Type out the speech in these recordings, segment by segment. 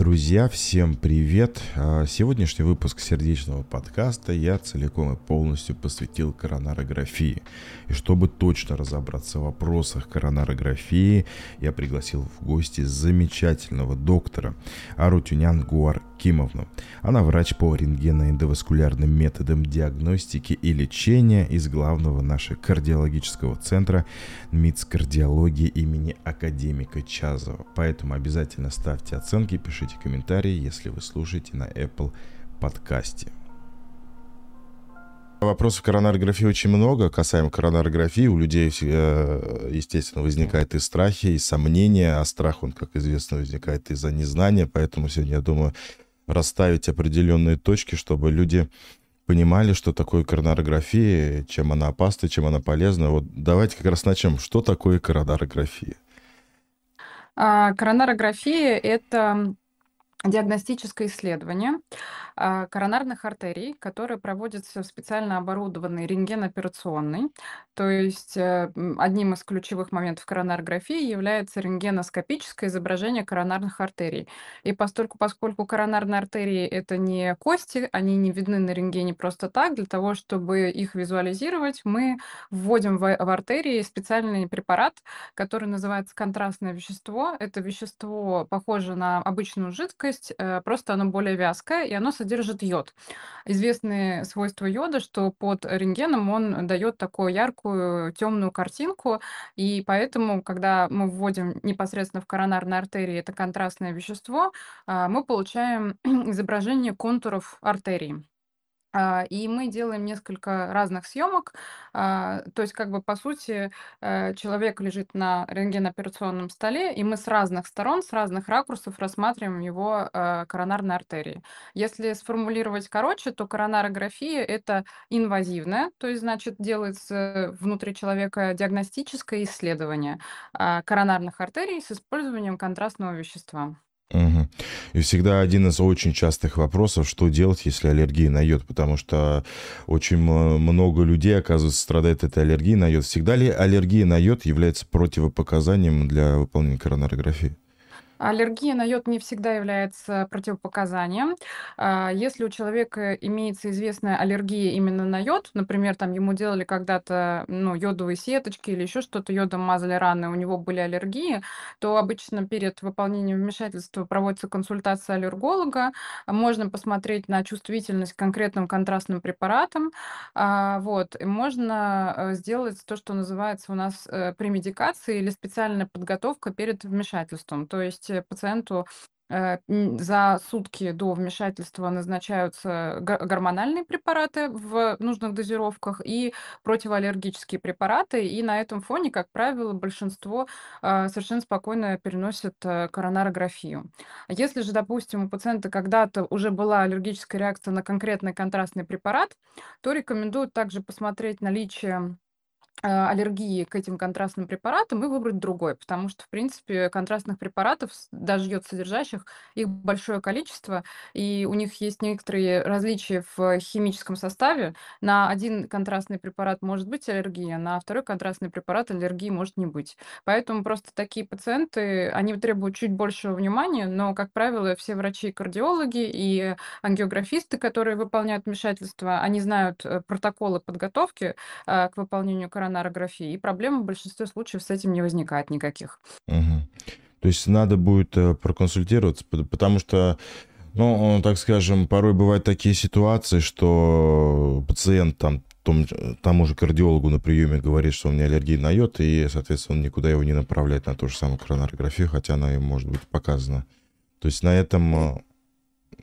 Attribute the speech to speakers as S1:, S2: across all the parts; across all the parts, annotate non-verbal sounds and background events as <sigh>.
S1: Друзья, всем привет! А, сегодняшний выпуск сердечного подкаста я целиком и полностью посвятил коронарографии. И чтобы точно разобраться в вопросах коронарографии, я пригласил в гости замечательного доктора Арутюнян Гуар Кимовну. Она врач по рентгено-эндоваскулярным методам диагностики и лечения из главного нашего кардиологического центра МИЦ кардиологии имени академика Чазова. Поэтому обязательно ставьте оценки, пишите комментарии, если вы слушаете на Apple подкасте. Вопросов коронарографии очень много. Касаемо коронарографии, у людей, э, естественно, возникает и страхи, и сомнения. А страх, он, как известно, возникает из-за незнания. Поэтому сегодня, я думаю, расставить определенные точки, чтобы люди понимали, что такое коронарография, чем она опасна, чем она полезна. Вот давайте как раз начнем. Что такое коронарография?
S2: А, коронарография– это диагностическое исследование а, коронарных артерий, которые проводятся в специально оборудованной рентгеноперационной. То есть э, одним из ключевых моментов коронарографии является рентгеноскопическое изображение коронарных артерий. И постольку, поскольку коронарные артерии– это не кости, они не видны на рентгене просто так, для того, чтобы их визуализировать, мы вводим в, в артерии специальный препарат, который называется контрастное вещество. Это вещество похоже на обычную жидкость, жидкость, э, просто оно более вязкое, и оно содержит йод. Известные свойства йода, что под рентгеном он дает такую яркую темную картинку, и поэтому, когда мы вводим непосредственно в коронарной артерии это контрастное вещество, а, мы получаем <clears throat> изображение контуров артерии. А, и мы делаем несколько разных съемок. А, то есть, как бы по сути, э, человек лежит на рентгеноперационном столе, и мы с разных сторон, с разных ракурсов рассматриваем его э, коронарные артерии. Если сформулировать короче, то коронарография это инвазивная, то есть, значит, делается внутри человека диагностическое исследование а, коронарных артерий с использованием контрастного вещества.
S1: Угу. И всегда один из очень частых вопросов, что делать, если аллергия на йод, потому что очень много людей, оказывается, страдает этой аллергией на йод. Всегда ли аллергия на йод является противопоказанием для выполнения коронарографии?
S2: Аллергия на йод не всегда является противопоказанием. А, если у человека имеется известная аллергия именно на йод, например, там ему делали когда-то ну, йодовые сеточки или еще что-то, йодом мазали раны, у него были аллергии, то обычно перед выполнением вмешательства проводится консультация аллерголога, можно посмотреть на чувствительность к конкретным контрастным препаратам, а, вот, и можно э, сделать то, что называется у нас э, премедикация или специальная подготовка перед вмешательством. То есть пациенту э, за сутки до вмешательства назначаются гормональные препараты в нужных дозировках и противоаллергические препараты. И на этом фоне, как правило, большинство э, совершенно спокойно переносит э, коронарографию. Если же, допустим, у пациента когда-то уже была аллергическая реакция на конкретный контрастный препарат, то рекомендуют также посмотреть наличие аллергии к этим контрастным препаратам и выбрать другой, потому что, в принципе, контрастных препаратов, даже йод-содержащих, их большое количество, и у них есть некоторые различия в химическом составе. На один контрастный препарат может быть аллергия, на второй контрастный препарат аллергии может не быть. Поэтому просто такие пациенты, они требуют чуть большего внимания, но, как правило, все врачи-кардиологи и ангиографисты, которые выполняют вмешательства, они знают э, протоколы подготовки э, к выполнению коронавируса коронарографии, и проблем в большинстве случаев с этим не возникает никаких.
S1: Угу. То есть надо будет э, проконсультироваться, потому что, ну, так скажем, порой бывают такие ситуации, что пациент там том, тому же кардиологу на приеме говорит, что у меня аллергия на йод, и, соответственно, он никуда его не направляет на ту же самую коронарографию, хотя она им может быть показана. То есть на этом... Э,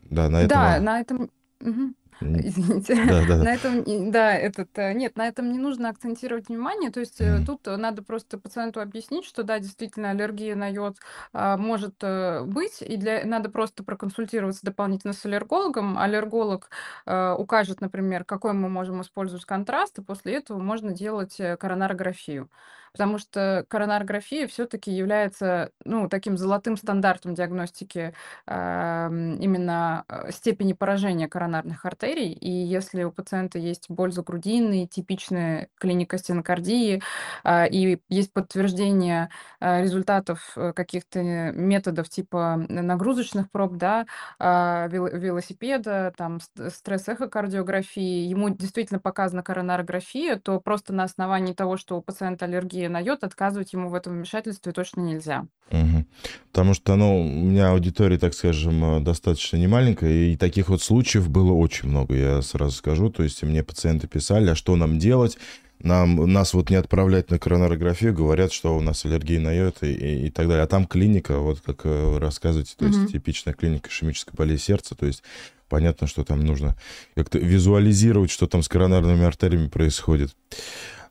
S2: да, на этом... Да, на этом... Угу. Извините. Да, да. На этом, да, этот, э, нет, на этом не нужно акцентировать внимание. То есть mm. тут надо просто пациенту объяснить, что да, действительно аллергия на йод а, может а, быть, и для, надо просто проконсультироваться дополнительно с аллергологом. Аллерголог укажет, например, какой мы можем использовать контраст, и после этого можно делать коронарографию. Потому что коронарография все-таки является, ну, таким золотым стандартом диагностики а, именно а, степени поражения коронарных артерий. И если у пациента есть боль за грудиной, типичная клиника стенокардии, а, и есть подтверждение а, результатов э, каких-то методов типа нагрузочных проб, да, а, велосипеда, там стресс-эхокардиографии, ему действительно показана коронарография, то просто на основании того, что у пациента аллергия на йод, отказывать ему в этом вмешательстве точно нельзя.
S1: Угу. Потому что, ну, у меня аудитория, так скажем, э, достаточно немаленькая, и таких вот случаев было очень много, я сразу скажу. То есть мне пациенты писали, а что нам делать? Нам, нас вот не отправлять на коронарографию, говорят, что у нас аллергия на йод и, и, и так далее. А там клиника, вот как э, вы рассказываете, то есть типичная клиника ишемической болезни сердца, то есть понятно, что там нужно как-то визуализировать, что там с коронарными артериями происходит.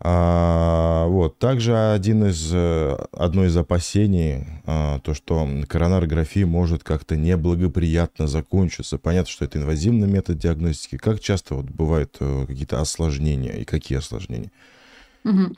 S1: А, вот. Также один из, э, одно из опасений, а, то, что коронарография может как-то неблагоприятно закончиться. Понятно, что это инвазивный метод диагностики. Как часто вот бывают э, какие-то осложнения и какие осложнения?
S2: Угу.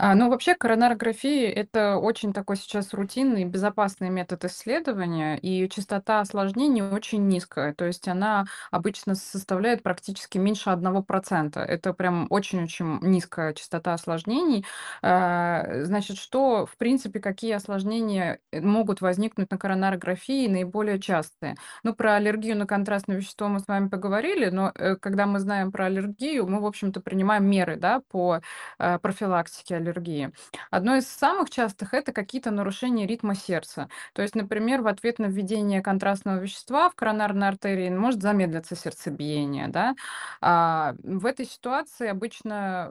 S2: А, ну, вообще, коронарография– это очень такой сейчас рутинный, безопасный метод исследования, и частота осложнений очень низкая. То есть она обычно составляет практически меньше 1%. Это прям очень-очень низкая частота осложнений. А, значит, что, в принципе, какие осложнения э, могут возникнуть на коронарографии наиболее частые? Ну, про аллергию на контрастное вещество мы с вами поговорили, но э, когда мы знаем про аллергию, мы, в общем-то, принимаем меры да, по э, профилактике аллергии аллергии. Одно из самых частых это какие-то нарушения ритма сердца. То есть, например, в ответ на введение контрастного вещества в коронарной артерии может замедлиться сердцебиение. Да? А в этой ситуации обычно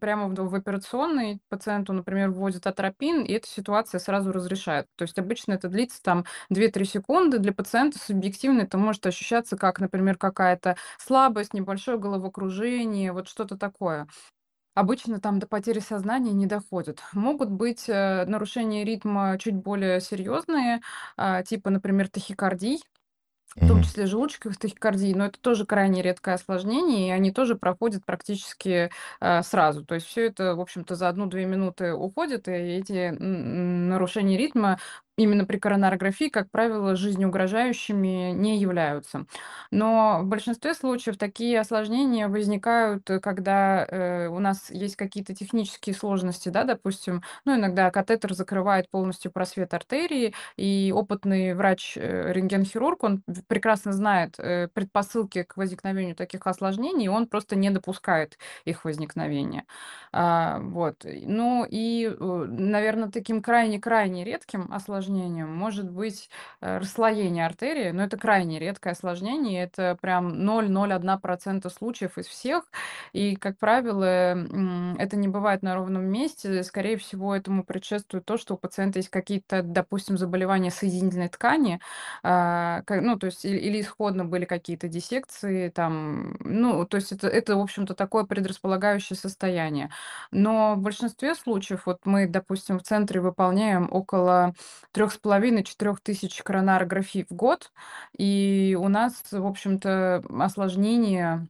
S2: прямо в, операционной пациенту, например, вводят атропин, и эта ситуация сразу разрешает. То есть обычно это длится там 2-3 секунды. Для пациента субъективно это может ощущаться как, например, какая-то слабость, небольшое головокружение, вот что-то такое. Обычно там до потери сознания не доходят. Могут быть э, нарушения ритма чуть более серьезные, а, типа, например, тахикардий, в том числе желудочковых тахикардий, но это тоже крайне редкое осложнение, и они тоже проходят практически э, сразу. То есть все это, в общем-то, за одну-две минуты уходит, и эти нарушения ритма именно при коронарографии, как правило, жизнеугрожающими не являются. Но в большинстве случаев такие осложнения возникают, э, когда э, у нас есть какие-то технические сложности, да, допустим, ну, иногда катетер закрывает полностью просвет артерии, и опытный врач-рентген-хирург, э, он прекрасно знает э, предпосылки к возникновению таких осложнений, и он просто не допускает их возникновения. А, вот. Ну и, наверное, таким крайне-крайне редким осложнением осложнением. Может быть э, расслоение артерии, но это крайне редкое осложнение, это прям 0,01% случаев из всех, и, как правило, это не бывает на ровном месте, скорее всего, этому предшествует то, что у пациента есть какие-то, допустим, заболевания соединительной ткани, а, ну, то есть или исходно были какие-то диссекции, там, ну, то есть это, это в общем-то, такое предрасполагающее состояние. Но в большинстве случаев, вот мы, допустим, в центре выполняем около трех с половиной-четырех тысяч коронарографий в год, и у нас, в общем-то, осложнения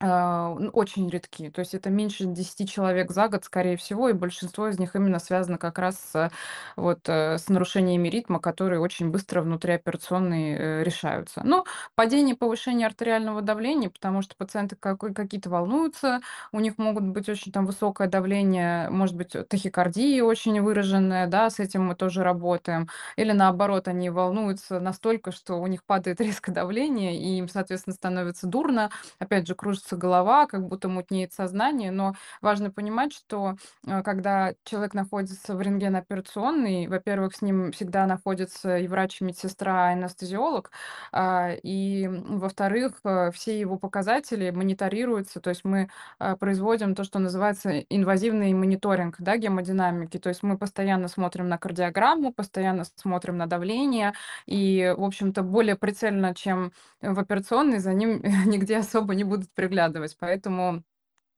S2: а, очень редки. То есть это меньше 10 человек за год, скорее всего, и большинство из них именно связано как раз с, вот, э, с нарушениями ритма, которые очень быстро внутриоперационные э, решаются. Ну, падение, повышение артериального давления, потому что пациенты какие-то волнуются, у них могут быть очень там высокое давление, может быть, тахикардия очень выраженная, да, с этим мы тоже работаем. Или наоборот, они волнуются настолько, что у них падает <laughs> резко давление, и им, соответственно, становится дурно. Опять же, кружится кружится голова, как будто мутнеет сознание, но важно понимать, что э, когда человек находится в рентгеноперационной, во-первых, с ним всегда находится и врач, и медсестра, и анестезиолог, а, и, во-вторых, э, все его показатели мониторируются, то есть мы э, производим то, что называется инвазивный мониторинг да, гемодинамики, то есть мы постоянно смотрим на кардиограмму, постоянно смотрим на давление, и, в общем-то, более прицельно, чем в операционной, за ним <laughs> нигде особо не будут приглядывать приглядывать. Поэтому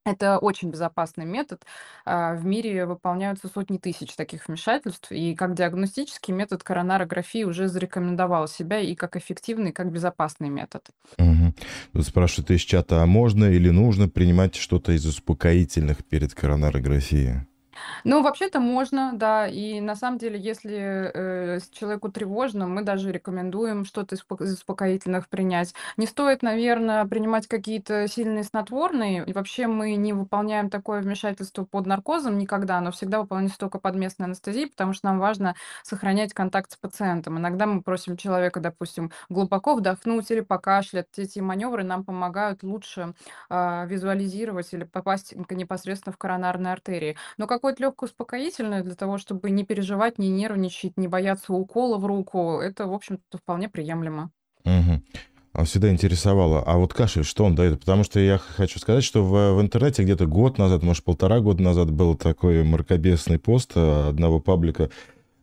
S2: это очень безопасный метод. А, в мире выполняются сотни тысяч таких вмешательств, и как диагностический метод коронарографии уже зарекомендовал себя и как эффективный, и как безопасный метод.
S1: Угу. Спрашивают из чата, а можно или нужно принимать что-то из успокоительных перед коронарографией?
S2: Ну, вообще-то можно, да. И на самом деле, если э, человеку тревожно, мы даже рекомендуем что-то из успоко- из успокоительных принять. Не стоит, наверное, принимать какие-то сильные снотворные. И вообще мы не выполняем такое вмешательство под наркозом никогда, но всегда выполняется только под местной анестезией, потому что нам важно сохранять контакт с пациентом. Иногда мы просим человека, допустим, глубоко вдохнуть или покашлять. Эти маневры нам помогают лучше а, визуализировать или попасть непосредственно в коронарные артерии. Но какое-то легкое успокоительное для того, чтобы не переживать, не нервничать, не бояться укола в руку, это, в общем-то, вполне приемлемо.
S1: А Всегда интересовало, а вот кашель, что он дает? Потому что я хочу сказать, что в, в интернете где-то год назад, может, полтора года назад был такой мракобесный пост э, одного паблика,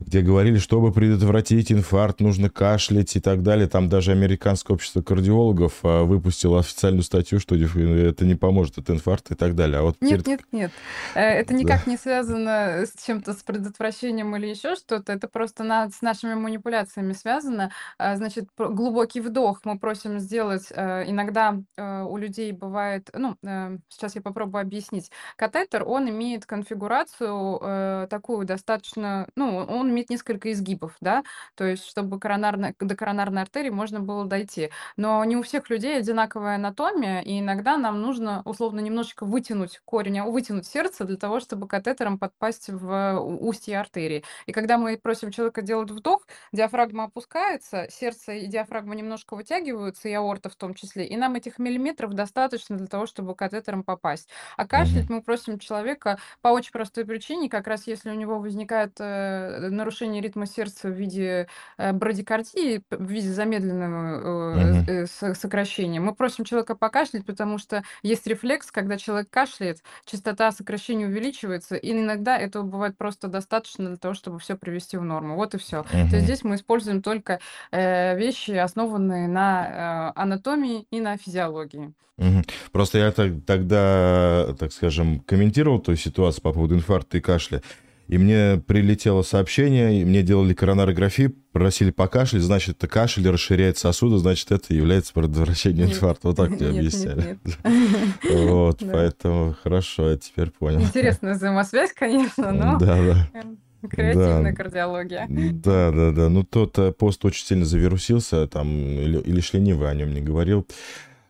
S1: где говорили, чтобы предотвратить инфаркт, нужно кашлять и так далее. Там даже Американское общество кардиологов а, выпустило официальную статью, что это не поможет от инфаркта и так далее. А вот
S2: Нет, нет, нет. Э, Это никак не связано с чем-то, с предотвращением или еще что-то. Это просто на- с нашими манипуляциями связано. А, Значит, глубокий вдох мы просим сделать. э, Иногда э, у людей бывает, ну, сейчас я попробую объяснить. Катетер, он имеет конфигурацию такую достаточно, ну, он имеет несколько изгибов, да, то есть чтобы коронарной, до коронарной артерии можно было дойти. Но не у всех людей одинаковая анатомия, и иногда нам нужно условно немножечко вытянуть корень, а, вытянуть сердце для того, чтобы катетером подпасть в устье артерии. И когда мы просим человека делать вдох, диафрагма опускается, сердце и диафрагма немножко вытягиваются, и аорта в том числе, и нам этих миллиметров достаточно для того, чтобы катетером попасть. А кашлять мы просим человека по очень простой причине, как раз если у него возникает э, нарушение ритма сердца в виде э, брадикардии, в виде замедленного э, э, со- сокращения, мы просим человека покашлять, потому что есть рефлекс, когда человек кашляет, частота сокращения увеличивается, и иногда этого бывает просто достаточно для того, чтобы все привести в норму. Вот и все. То есть здесь мы используем только э, вещи, основанные на э, анатомии и на физиологии.
S1: Просто я так- тогда, так скажем, комментировал ту ситуацию по поводу инфаркта и кашля, и мне прилетело сообщение, и мне делали коронарографию, просили покашлять, значит, это кашель расширяет сосуды, значит, это является предотвращением инфаркта. Вот так <laughs> мне объясняли. <laughs> <laughs> Вот, поэтому хорошо, я теперь понял.
S2: Интересная взаимосвязь, конечно, но
S1: Да, да.
S2: эм, креативная
S1: Да.
S2: кардиология.
S1: Да, да, да. Ну, тот э, пост очень сильно завирусился, там, или, или ж ленивый о нем не говорил.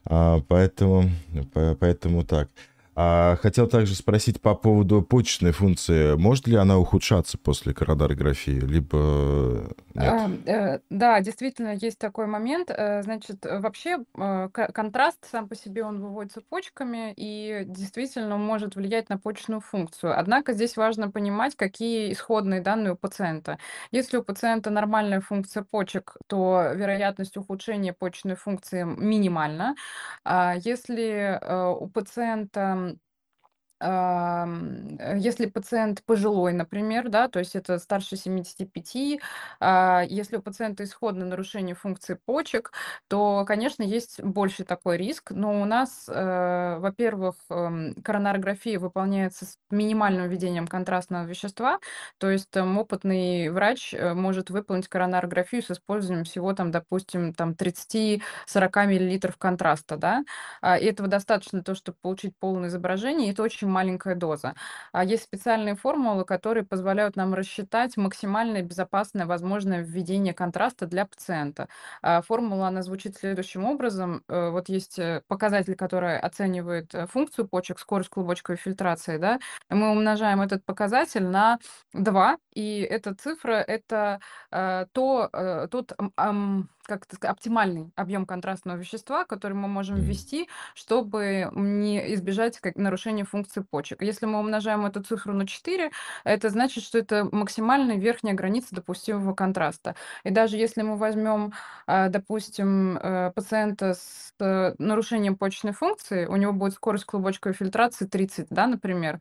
S1: А, поэтому, по- поэтому так. А хотел также спросить по поводу почечной функции. Может ли она ухудшаться после коронарографии, либо нет?
S2: А, э, Да, действительно, есть такой момент. Э, Значит, э, вообще э, ко- контраст сам по себе он выводится почками и действительно может влиять на почечную функцию. Однако здесь важно понимать, какие исходные данные у пациента. Если у пациента нормальная функция почек, то вероятность ухудшения почечной функции минимальна. А Если э, у пациента э, если пациент пожилой, например, да, то есть это старше 75, а, если у пациента исходное нарушение функции почек, то, конечно, есть больше такой риск. Но у нас, э, во-первых, эм, коронарография выполняется с минимальным введением контрастного вещества, то есть там опытный врач э, может выполнить коронарографию с использованием всего, там, допустим, там 30-40 миллилитров контраста, да, а, и этого достаточно того, чтобы получить полное изображение, и это очень маленькая доза. А есть специальные формулы, которые позволяют нам рассчитать максимальное безопасное возможное введение контраста для пациента. А, Формула, она звучит следующим образом. Э, Вот есть э, показатель, который оценивает э, функцию почек, скорость клубочковой фильтрации, да, мы умножаем этот показатель на 2, и эта цифра– это то, тот как это сказать, оптимальный объем контрастного вещества, который мы можем ввести, чтобы не избежать как, нарушения функции почек. Если мы умножаем эту цифру на 4, это значит, что это максимальная верхняя граница допустимого контраста. И даже если мы возьмем, а, допустим, э, пациента с э, нарушением почечной функции, у него будет скорость клубочковой фильтрации 30, да, например,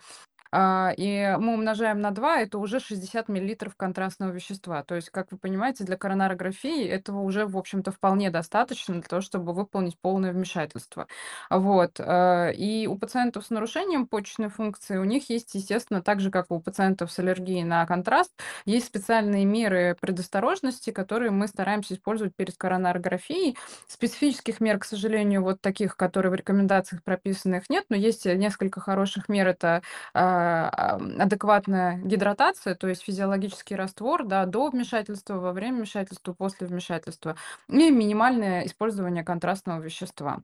S2: и мы умножаем на 2, это уже 60 миллилитров контрастного вещества. То есть, как вы понимаете, для коронарографии этого уже, в общем-то, вполне достаточно для того, чтобы выполнить полное вмешательство. Вот. э, И у пациентов с нарушением почечной функции, у них есть, естественно, так же, как у пациентов с аллергией на контраст, есть специальные меры предосторожности, которые мы стараемся использовать перед коронарографией. Специфических мер, к сожалению, вот таких, которые в рекомендациях прописаны, их нет, но есть несколько хороших мер. Это а, а, адекватная гидратация, то есть физиологический раствор, да, до вмешательства, во время вмешательства, после вмешательства, и минимальное использование контрастного вещества.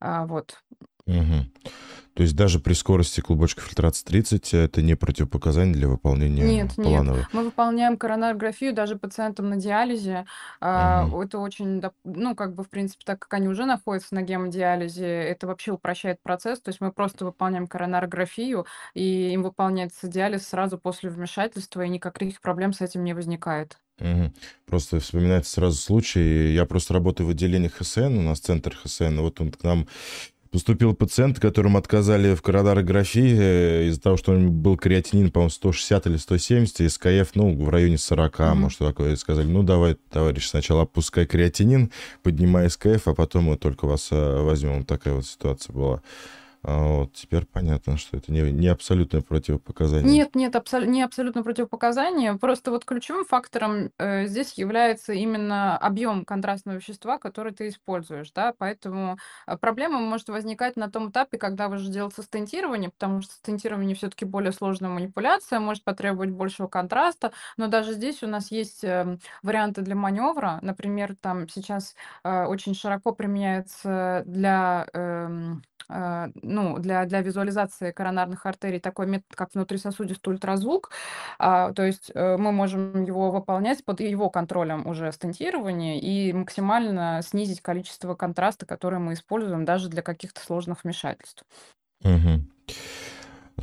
S2: А, вот.
S1: Мгм. То есть даже при скорости клубочка фильтрации 30 это не противопоказание для выполнения
S2: Нет, нет.
S1: плановой?
S2: Мы выполняем коронарографию даже пациентам на диализе.
S1: Мгм.
S2: Это очень, ну, как бы, в принципе, так как они уже находятся на гемодиализе, это вообще упрощает процесс. То есть мы просто выполняем коронарографию, и им выполняется диализ сразу после вмешательства, и никаких проблем с этим не возникает.
S1: Мгм. Просто вспоминается сразу случай. Я просто работаю в отделении ХСН, у нас центр ХСН. Вот он к нам поступил пациент, которому отказали в коронарографии э, из-за того, что у него был креатинин, по-моему, 160 или 170, и СКФ, ну, в районе 40,
S2: Мгм.
S1: может, такое. И сказали, ну, давай, товарищ, сначала опускай креатинин, поднимай СКФ, а потом мы только вас э, возьмем. Вот такая вот ситуация была. А Вот, теперь понятно, что это не, не абсолютное противопоказание.
S2: Нет, нет, абсол- не абсолютно противопоказание. Просто вот ключевым фактором э, здесь является именно объем контрастного вещества, который ты используешь, да, поэтому э, проблема может возникать на том этапе, когда вы уже делаете стентирование, потому что стентирование все-таки более сложная манипуляция, может потребовать большего контраста, но даже здесь у нас есть эм, варианты для маневра, например, там сейчас э, очень широко применяется для э, ну, для, для визуализации коронарных артерий такой метод, как внутрисосудистый ультразвук. А, то есть э, мы можем его выполнять под его контролем уже стентирования и максимально снизить количество контраста, которое мы используем даже для каких-то сложных вмешательств.
S1: Мгм.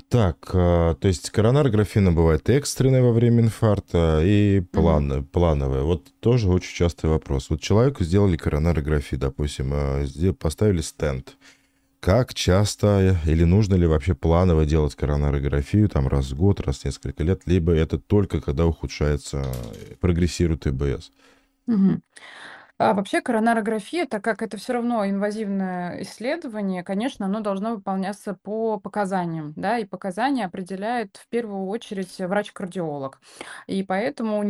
S1: Так, а, то есть коронарография бывает экстренная во время инфаркта и план, плановая. Вот тоже очень частый вопрос. Вот человеку сделали коронарографию, допустим, а, поставили стенд. Как часто или нужно ли вообще планово делать коронарографию, там раз в год, раз в несколько лет, либо это только когда ухудшается, э, прогрессирует ИБС?
S2: Мгм. А вообще коронарография, так как это все равно инвазивное исследование, конечно, оно должно выполняться по показаниям, да, и показания определяет в первую очередь врач-кардиолог. И поэтому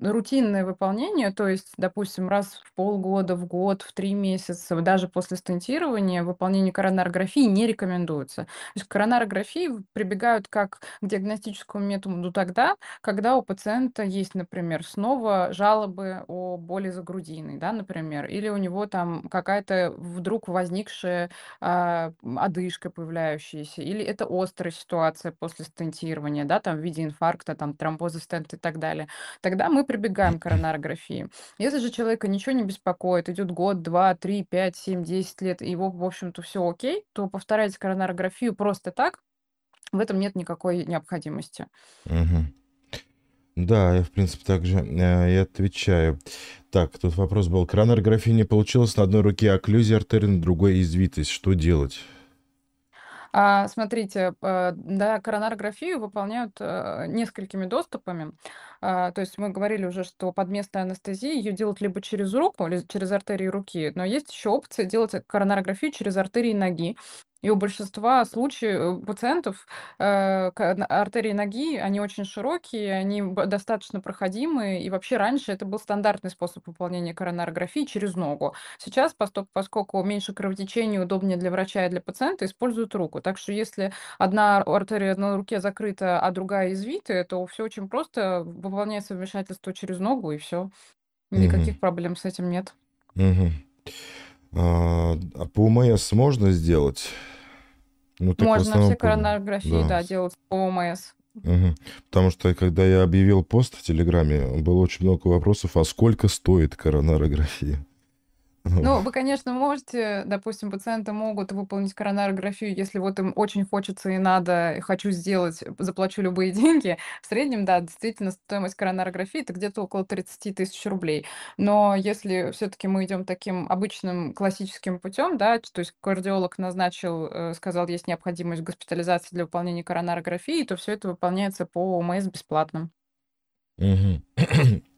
S2: рутинное выполнение, то есть, допустим, раз в полгода, в год, в три месяца, даже после стентирования, выполнение коронарографии не рекомендуется. То есть коронарографии прибегают как к диагностическому методу тогда, когда у пациента есть, например, снова жалобы о боли за грудиной, да, например, или у него там какая-то вдруг возникшая а, одышка появляющаяся, или это острая ситуация после стентирования, да, там в виде инфаркта, там тромбоза стента и так далее. Тогда мы прибегаем к коронарографии. Если же человека ничего не беспокоит, идет год, два, три, пять, семь, десять лет, и его, в общем-то, все окей, то повторяйте коронарографию просто так, в этом нет никакой необходимости.
S1: Мгм. Да, я, в принципе, также э, и отвечаю. Так, тут вопрос был. Коронарография не получилась на одной руке окклюзия артерии, на другой извитость. Что делать?
S2: А, смотрите, э, да, коронарографию выполняют э, несколькими доступами. А, то есть мы говорили уже, что под местной анестезией ее делают либо через руку, или через артерии руки, но есть еще опция делать коронарографию через артерии ноги. И у большинства случаев пациентов э, ка- на- артерии ноги, они очень широкие, они достаточно проходимые, и вообще раньше это был стандартный способ выполнения коронарографии через ногу. Сейчас, поскольку меньше кровотечения, удобнее для врача и для пациента, используют руку. Так что если одна артерия на руке закрыта, а другая извитая, то все очень просто, выполняется вмешательство через ногу, и все. Никаких
S1: Мгм.
S2: проблем с этим нет.
S1: Мгм. А, а по УМС можно сделать? Ну, так
S2: Можно,
S1: основном
S2: все коронарографии,
S1: Да.
S2: да, делать по ОМС.
S1: Мгм. Потому что, когда я объявил пост в Телеграме, было очень много вопросов, а сколько стоит коронарография?
S2: Ну, вы, конечно, можете, допустим, пациенты могут выполнить коронарографию, если вот им очень хочется и надо, и хочу сделать, заплачу любые <laughs> деньги. В среднем, да, действительно, стоимость коронарографии это где-то около 30 тысяч рублей. Но если все-таки мы идем таким обычным классическим путем, да, то есть кардиолог назначил, э, сказал, есть необходимость госпитализации для выполнения коронарографии, то все это выполняется по ОМС бесплатно. <clears throat>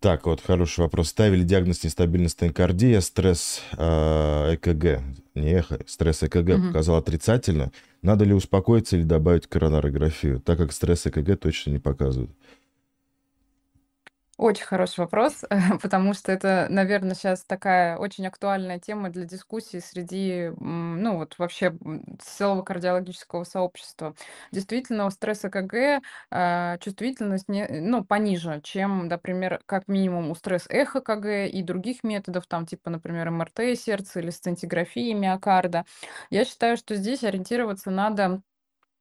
S1: Так, вот хороший вопрос. Ставили диагноз нестабильность стенокардия, стресс э, ЭКГ, не эхо, стресс ЭКГ
S2: Мгм.
S1: показал отрицательно. Надо ли успокоиться или добавить коронарографию, так как стресс ЭКГ точно не показывает?
S2: Очень хороший вопрос, <laughs> потому что это, наверное, сейчас такая очень актуальная тема для дискуссии среди, ну вот вообще целого кардиологического сообщества. Действительно, у стресса КГ а, чувствительность не, ну, пониже, чем, например, как минимум у стресс-эхо КГ и других методов, там типа, например, МРТ сердца или сцинтиграфии миокарда. Я считаю, что здесь ориентироваться надо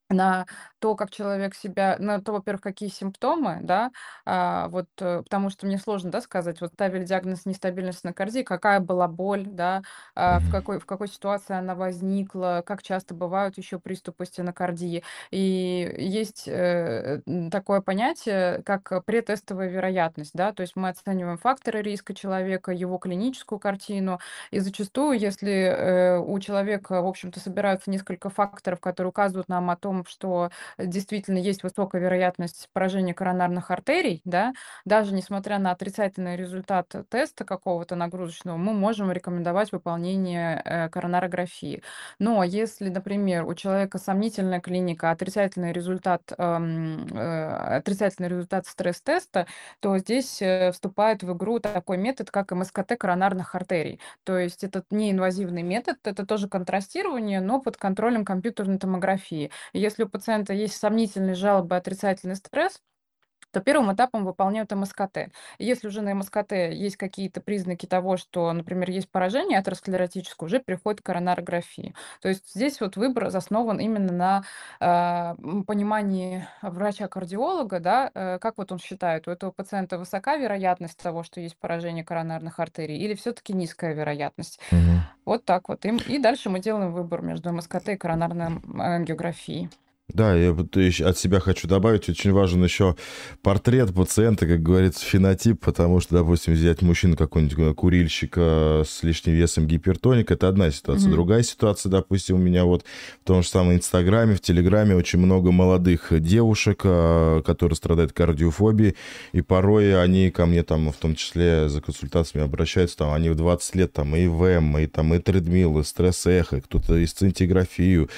S2: на то, как человек себя, на то, во-первых, какие симптомы, да, а, вот, э, потому что мне сложно, да, сказать, вот ставили диагноз нестабильность на кардии, какая была боль, да, а, в
S1: Мгм.
S2: какой, в какой ситуации она возникла, как часто бывают еще приступы стенокардии. И есть э, м, такое понятие, как э, претестовая вероятность, да, то есть мы оцениваем факторы риска человека, его клиническую картину, и зачастую, если э, у человека, в общем-то, собираются несколько факторов, которые указывают нам о том, что действительно есть высокая вероятность поражения коронарных артерий, да, даже несмотря на отрицательный результат теста какого-то нагрузочного, мы можем рекомендовать выполнение э, коронарографии. Но если, например, у человека сомнительная клиника, отрицательный результат, эм, э, отрицательный результат стресс-теста, то здесь э, вступает в игру такой метод, как МСКТ коронарных артерий. То есть это неинвазивный метод, это тоже контрастирование, но под контролем компьютерной томографии. Если у пациента есть сомнительные жалобы, отрицательный стресс, то первым этапом выполняют МСКТ. Если уже на МСКТ есть какие-то признаки того, что, например, есть поражение атеросклеротическое, уже приходит коронарография. То есть здесь вот выбор основан именно на м, понимании врача-кардиолога, да, э, как вот он считает, у этого пациента высока вероятность того, что есть поражение коронарных артерий, или все-таки низкая вероятность.
S1: Мгм.
S2: Вот так вот. И, и дальше мы делаем выбор между МСКТ и коронарной м, ангиографией.
S1: Да, я от себя хочу добавить, очень важен еще портрет пациента, как говорится, фенотип, потому что, допустим, взять мужчину какого-нибудь э, курильщика с лишним весом гипертоник, это одна ситуация.
S2: Мгм.
S1: Другая ситуация, допустим, у меня вот в том же самом Инстаграме, в Телеграме очень много молодых девушек, а, которые страдают кардиофобией, и порой они ко мне там, в том числе за консультациями обращаются, там, они в 20 лет там и ВМ, и там и тредмил, и стресс-эхо, кто-то и сцинтиграфию,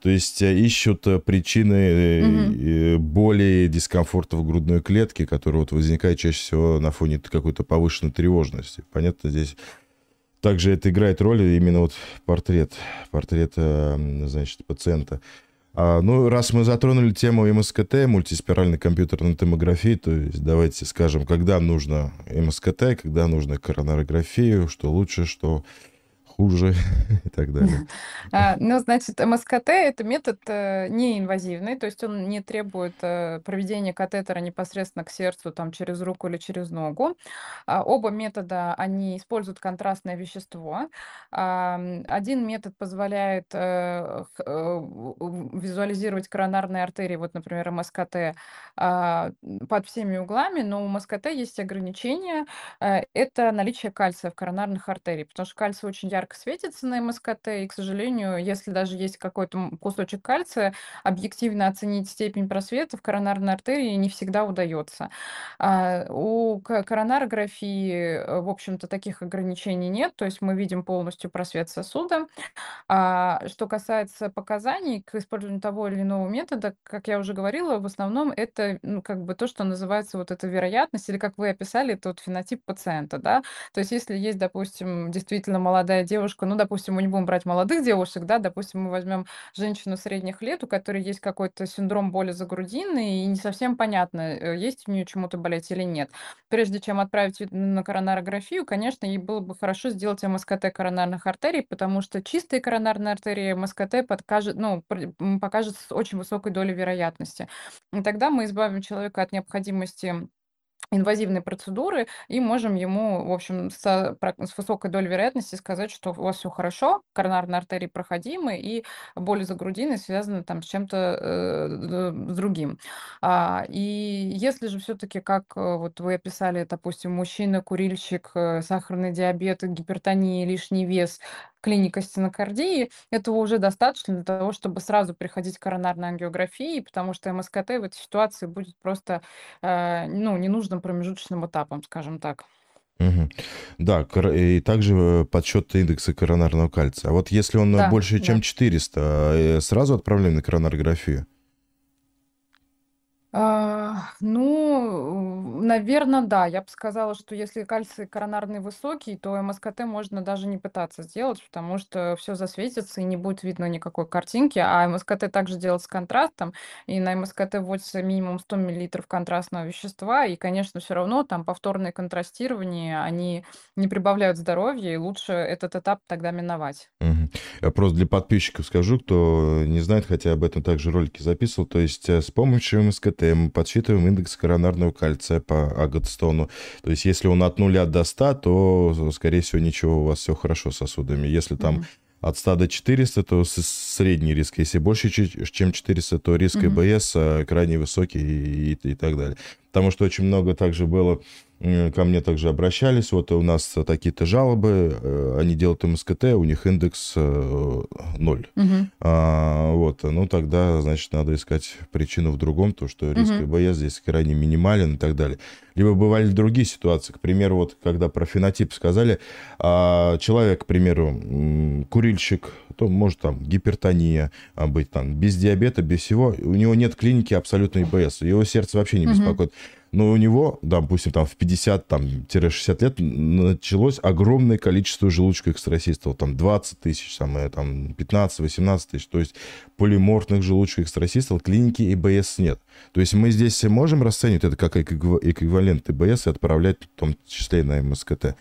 S1: то есть э, ищут э, причины э, боли, дискомфорта в грудной клетке, который вот возникает чаще всего на фоне какой-то повышенной тревожности. Понятно, здесь также это играет роль именно вот портрет, портрет, значит, пациента. А, ну, раз мы затронули тему МСКТ, мультиспиральной компьютерной томографии, то есть давайте скажем, когда нужно МСКТ, когда нужно коронарографию, что лучше, что хуже <laughs> и так далее. <laughs>
S2: А, Ну, значит, МСКТ– это метод э, неинвазивный, то есть он не требует э, проведения катетера непосредственно к сердцу, там, через руку или через ногу. А, Оба метода, они используют контрастное вещество. А, Один метод позволяет э, визуализировать коронарные артерии, вот, например, МСКТ, под всеми углами, но у МСКТ есть ограничения, это наличие кальция в коронарных артериях, потому что кальций очень ярко светится на МСКТ, и, к сожалению, если даже есть какой-то кусочек кальция, объективно оценить степень просвета в коронарной артерии не всегда удается. А, У ко- коронарографии, э, в общем-то, таких ограничений нет, то есть мы видим полностью просвет сосуда, а что касается показаний к использованию того или иного метода, как я уже говорила, в основном это, ну, как бы то, что называется вот эта вероятность, или как вы описали, это вот фенотип пациента, да. То есть если есть, допустим, действительно молодая девушка, ну, допустим, мы не будем брать молодых девушек, да, допустим, мы возьмем женщину средних лет, у которой есть какой-то синдром боли за грудиной, и не совсем понятно, э, есть у нее чему-то болеть или нет. Прежде чем отправить на коронарографию, конечно, ей было бы хорошо сделать МСКТ коронарных артерий, потому что чистые коронарные артерии МСКТ подкажет, ну, покажет с очень высокой долей вероятности. И тогда мы избавим человека от необходимости инвазивной процедуры и можем ему, в общем, с, с высокой долей вероятности сказать, что у вас все хорошо, коронарные артерии проходимы, и боли за грудиной связаны там с чем-то э, с другим. А, и если же все-таки, как э, вот вы описали, допустим, мужчина, курильщик, э, сахарный диабет, гипертония, лишний вес, клиника стенокардии, этого уже достаточно для того, чтобы сразу приходить к коронарной ангиографии, потому что МСКТ в этой ситуации будет просто э, ну, ненужным промежуточным этапом, скажем так.
S1: Мгм. Да, и также э, подсчет индекса коронарного кальция. А вот если он э,
S2: Да,
S1: больше, чем
S2: да.
S1: 400, э, сразу отправляем на коронарографию?
S2: А, ну, наверно, да. Я б сказала, что если кальций коронарный высокий, то МСКТ можно даже не пытаться сделать, потому что всё засветится и не будет видно никакой картинки. А МСКТ также делают с контрастом, и на МСКТ вводится минимум 100 миллилитров контрастного вещества. И, конечно, всё равно там повторные контрастирования, они не прибавляют здоровья, и лучше этот этап тогда миновать.
S1: Я просто для подписчиков скажу, кто не знает, хотя об этом также ролики записывал. То есть, э, с помощью МСКТ мы подсчитываем индекс коронарного кальция по Агатстону. То есть, если он от 0 до 100, то, скорее всего, ничего, у вас всё хорошо с сосудами. Если там
S2: Мгм.
S1: от 100 до 400, то средний риск. Если больше чем 400, то риск. ИБС, э, крайне высокий и и так далее. Потому что очень много также было, ко мне также обращались: "Вот у нас такие-то жалобы". Э, они делают МСКТ, у них индекс, э, 0.
S2: Мгм.
S1: А, вот. Ну, тогда, значит, надо искать причину в другом, то, что риск
S2: Мгм.
S1: ИБС здесь крайне минимален и так далее. Либо бывали другие ситуации. К примеру, вот когда про фенотип сказали, а, человек, к примеру, курильщик, то может там гипертония, а, быть там, без диабета, без всего, у него нет клиники абсолютно ИБС, его сердце вообще не беспокоит. Но у него, допустим, там в 50 там тире 60 лет началось огромное количество желудочковых экстрасистолов, там 20 тысяч, там, э, там 15-18 тысяч. То есть полиморфных желудочковых экстрасистолов, клиники ИБС нет. То есть мы здесь можем расценивать это как эквива эквивалент ИБС и отправлять в том числе на МСКТ?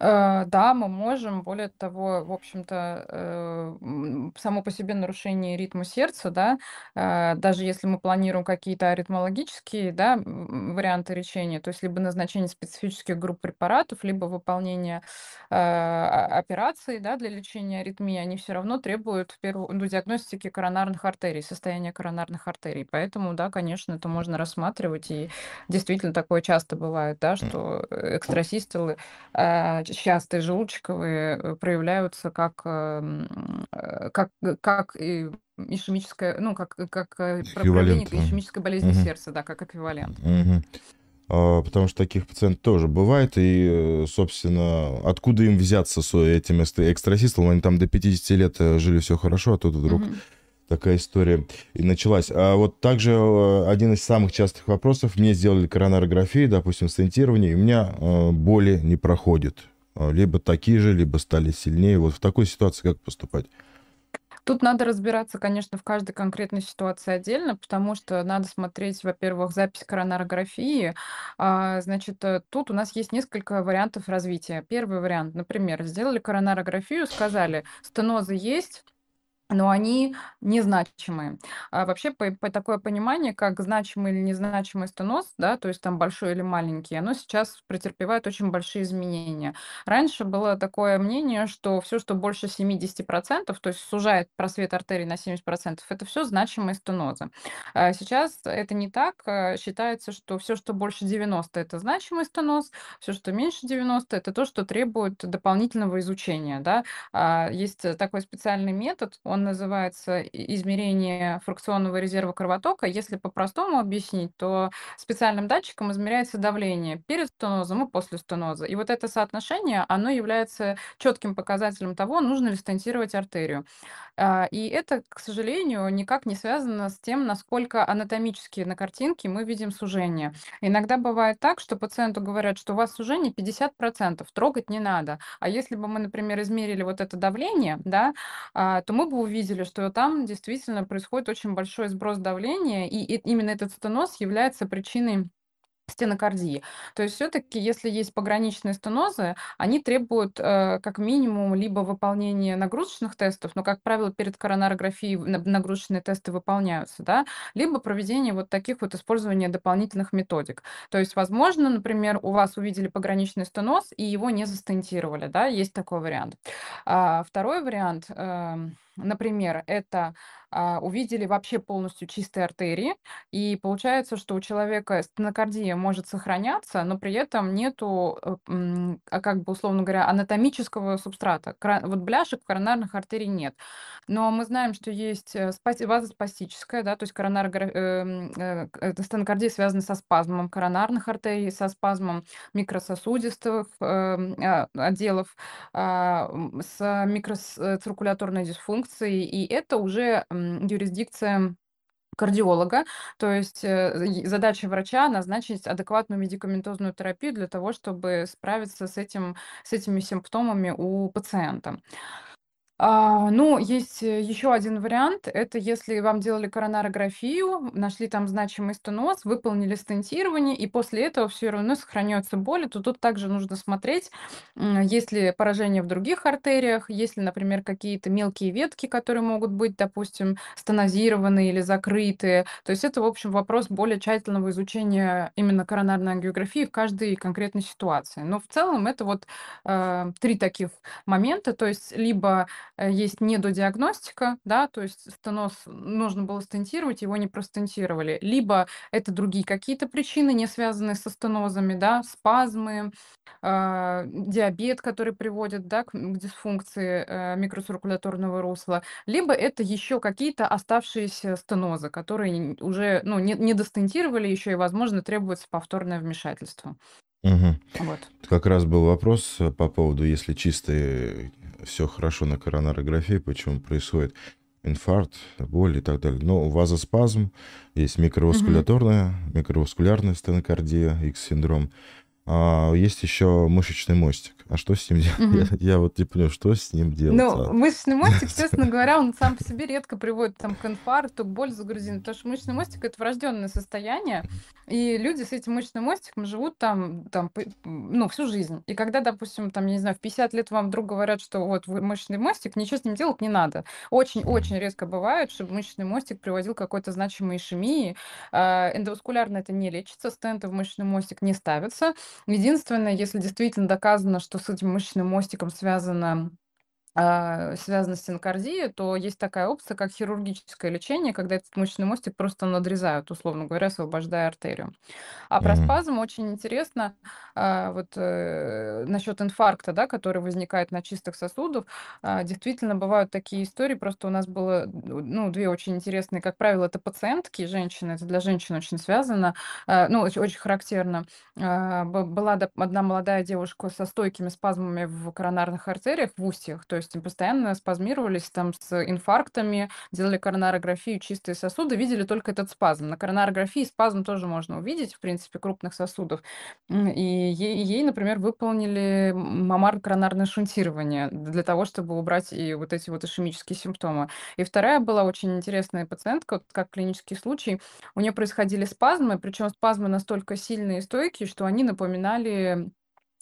S2: Э, да, мы можем. Более того, в общем-то, э, м, само по себе нарушение ритма сердца, да, э, даже если мы планируем какие-то аритмологические, да, м, варианты лечения, то есть либо назначение специфических групп препаратов, либо выполнение, э, о операций, да, для лечения аритмии, они всё равно требуют в первую ну, диагностики коронарных артерий, состояния коронарных артерий. Поэтому, да, конечно, это можно рассматривать. И действительно такое часто бывает, да,
S1: М.
S2: что экстрасистолы, частые желудочковые, э, проявляются как, эм, э, как как и ишемическое, ну, как как, э, про проявление ишемической болезни
S1: Мгм.
S2: сердца, да, как эквивалент.
S1: А, потому что таких пациентов тоже бывает. И, э, собственно, откуда им взяться с этим эст экстрасистолом? Они там до 50 лет, э, жили всё хорошо, а тут вдруг
S2: Мгм.
S1: такая история и началась. А вот также, э, один из самых частых вопросов: мне сделали коронарографию, допустим, стентирование, и у меня, э, боли не проходят. А, либо такие же, либо стали сильнее. Вот в такой ситуации как поступать?
S2: Тут надо разбираться, конечно, в каждой конкретной ситуации отдельно, потому что надо смотреть, во-первых, запись коронарографии. А, значит, э, тут у нас есть несколько вариантов развития. Первый вариант, например, сделали коронарографию, сказали: "Стенозы есть, но они незначимые". А вообще, по по такое понимание, как значимый или незначимый стеноз, да, то есть там большой или маленький, оно сейчас претерпевает очень большие изменения. Раньше было такое мнение, что всё, что больше 70 %, то есть сужает просвет артерий на 70 %, это всё значимые стенозы. А сейчас это не так. Э, считается, что всё, что больше 90 это значимый стеноз, всё, что меньше 90 это то, что требует дополнительного изучения, да. А, есть такой специальный метод, он называется и измерение фракционного резерва кровотока. Если по-простому объяснить, то специальным датчиком измеряется давление перед стенозом и после стеноза. И вот это соотношение, оно является чётким показателем того, нужно ли стентировать артерию. А, и это, к сожалению, никак не связано с тем, насколько анатомически на картинке мы видим сужение. Иногда бывает так, что пациенту говорят, что у вас сужение 50 %, трогать не надо. А если бы мы, например, измерили вот это давление, да, а, то мы бы увидели, что там действительно происходит очень большой сброс давления, и и именно этот стеноз является причиной стенокардии. То есть всё-таки, если есть пограничные стенозы, они требуют, э, как минимум либо выполнения нагрузочных тестов, но, как правило, перед коронарографией нагрузочные тесты выполняются, да, либо проведение вот таких вот использования дополнительных методик. То есть, возможно, например, у вас увидели пограничный стеноз и его не застентировали, да, есть такой вариант. А, второй вариант, эм, например, это, а, увидели вообще полностью чистые артерии, и получается, что у человека стенокардия может сохраняться, но при этом нету, э, а, как бы, условно говоря, анатомического субстрата. Вот бляшек коронарных артерий нет. Но мы знаем, что есть, э, вазоспастическая, да, то есть коронарогра эм, э, эта стенокардия связана со спазмом коронарных артерий, со спазмом микрососудистых, эм, а, отделов, а, м, с микрос э, дисфункцией, и это уже, юрисдикция кардиолога. То есть э, задача врача назначить адекватную медикаментозную терапию для того, чтобы справиться с, этим, с этими симптомами у пациента. А, ну, есть э, еще один вариант. Это если вам делали коронарографию, нашли там значимый стеноз, выполнили стентирование, и после этого все равно сохраняются боли, то тут также нужно смотреть, есть ли поражение в других артериях, есть ли, например, какие-то мелкие ветки, которые могут быть, допустим, стенозированы или закрыты. То есть это, в общем, вопрос более тщательного изучения именно коронарной ангиографии в каждой конкретной ситуации. Но в целом это вот э, три таких момента. То есть либо есть недодиагностика, да, то есть стеноз нужно было стентировать, его не простентировали. Либо это другие какие-то причины, не связанные со стенозами, да, спазмы, э, диабет, который приводит, да, к, к дисфункции э, микроциркуляторного русла. Либо это еще какие-то оставшиеся стенозы, которые уже, ну, не, не достентировали еще и, возможно, требуется повторное вмешательство.
S1: Угу. Вот. Как раз был вопрос э, по поводу, если чисто все хорошо на коронарографии, почему происходит инфаркт, боль и так далее. Но вазоспазм, есть микроваскуляторная, угу. микроваскулярная стенокардия, X-синдром. А есть еще мышечный мостик. А что с ним делать? Угу. Я, <laughs> я вот не понял, что с ним делать.
S2: Ну, а? мышечный мостик, честно <laughs> говоря, он сам по себе редко приводит там, к инфаркту, к боли загрузины, потому что мышечный мостик это врожденное состояние, и люди с этим мышечным мостиком живут там, там ну, всю жизнь. И когда, допустим, там, я не знаю, в 50 лет вам вдруг говорят, что вот мышечный мостик, ничего с ним делать не надо. Очень-очень резко бывает, чтобы мышечный мостик приводил к какой-то значимой ишемии. А, эндоваскулярно это не лечится, стенты в мышечный мостик не ставятся. Единственное, если действительно доказано, что с этим мышечным мостиком связано а, связана стенокардия, то есть такая опция, как хирургическое лечение, когда этот мышечный мостик просто надрезают, условно говоря, освобождая артерию. А про
S1: Мгм.
S2: спазм очень интересно, а, вот э, насчет инфаркта, да, который возникает на чистых сосудах. А, действительно, бывают такие истории. Просто у нас было, ну, две очень интересные. Как правило, это пациентки, женщины. Это для женщин очень связано. Ну, очень, очень характерно. Была одна молодая девушка со стойкими спазмами в коронарных артериях, в устьях. То есть есть постоянно спазмировались там с инфарктами, делали коронарографию, чистые сосуды, видели только этот спазм. На коронарографии спазм тоже можно увидеть, в принципе, крупных сосудов. И ей, ей например, выполнили мамар-коронарное шунтирование для того, чтобы убрать и вот эти вот ишемические симптомы. И вторая была очень интересная пациентка, как клинический случай. У нее происходили спазмы, причем спазмы настолько сильные и стойкие, что они напоминали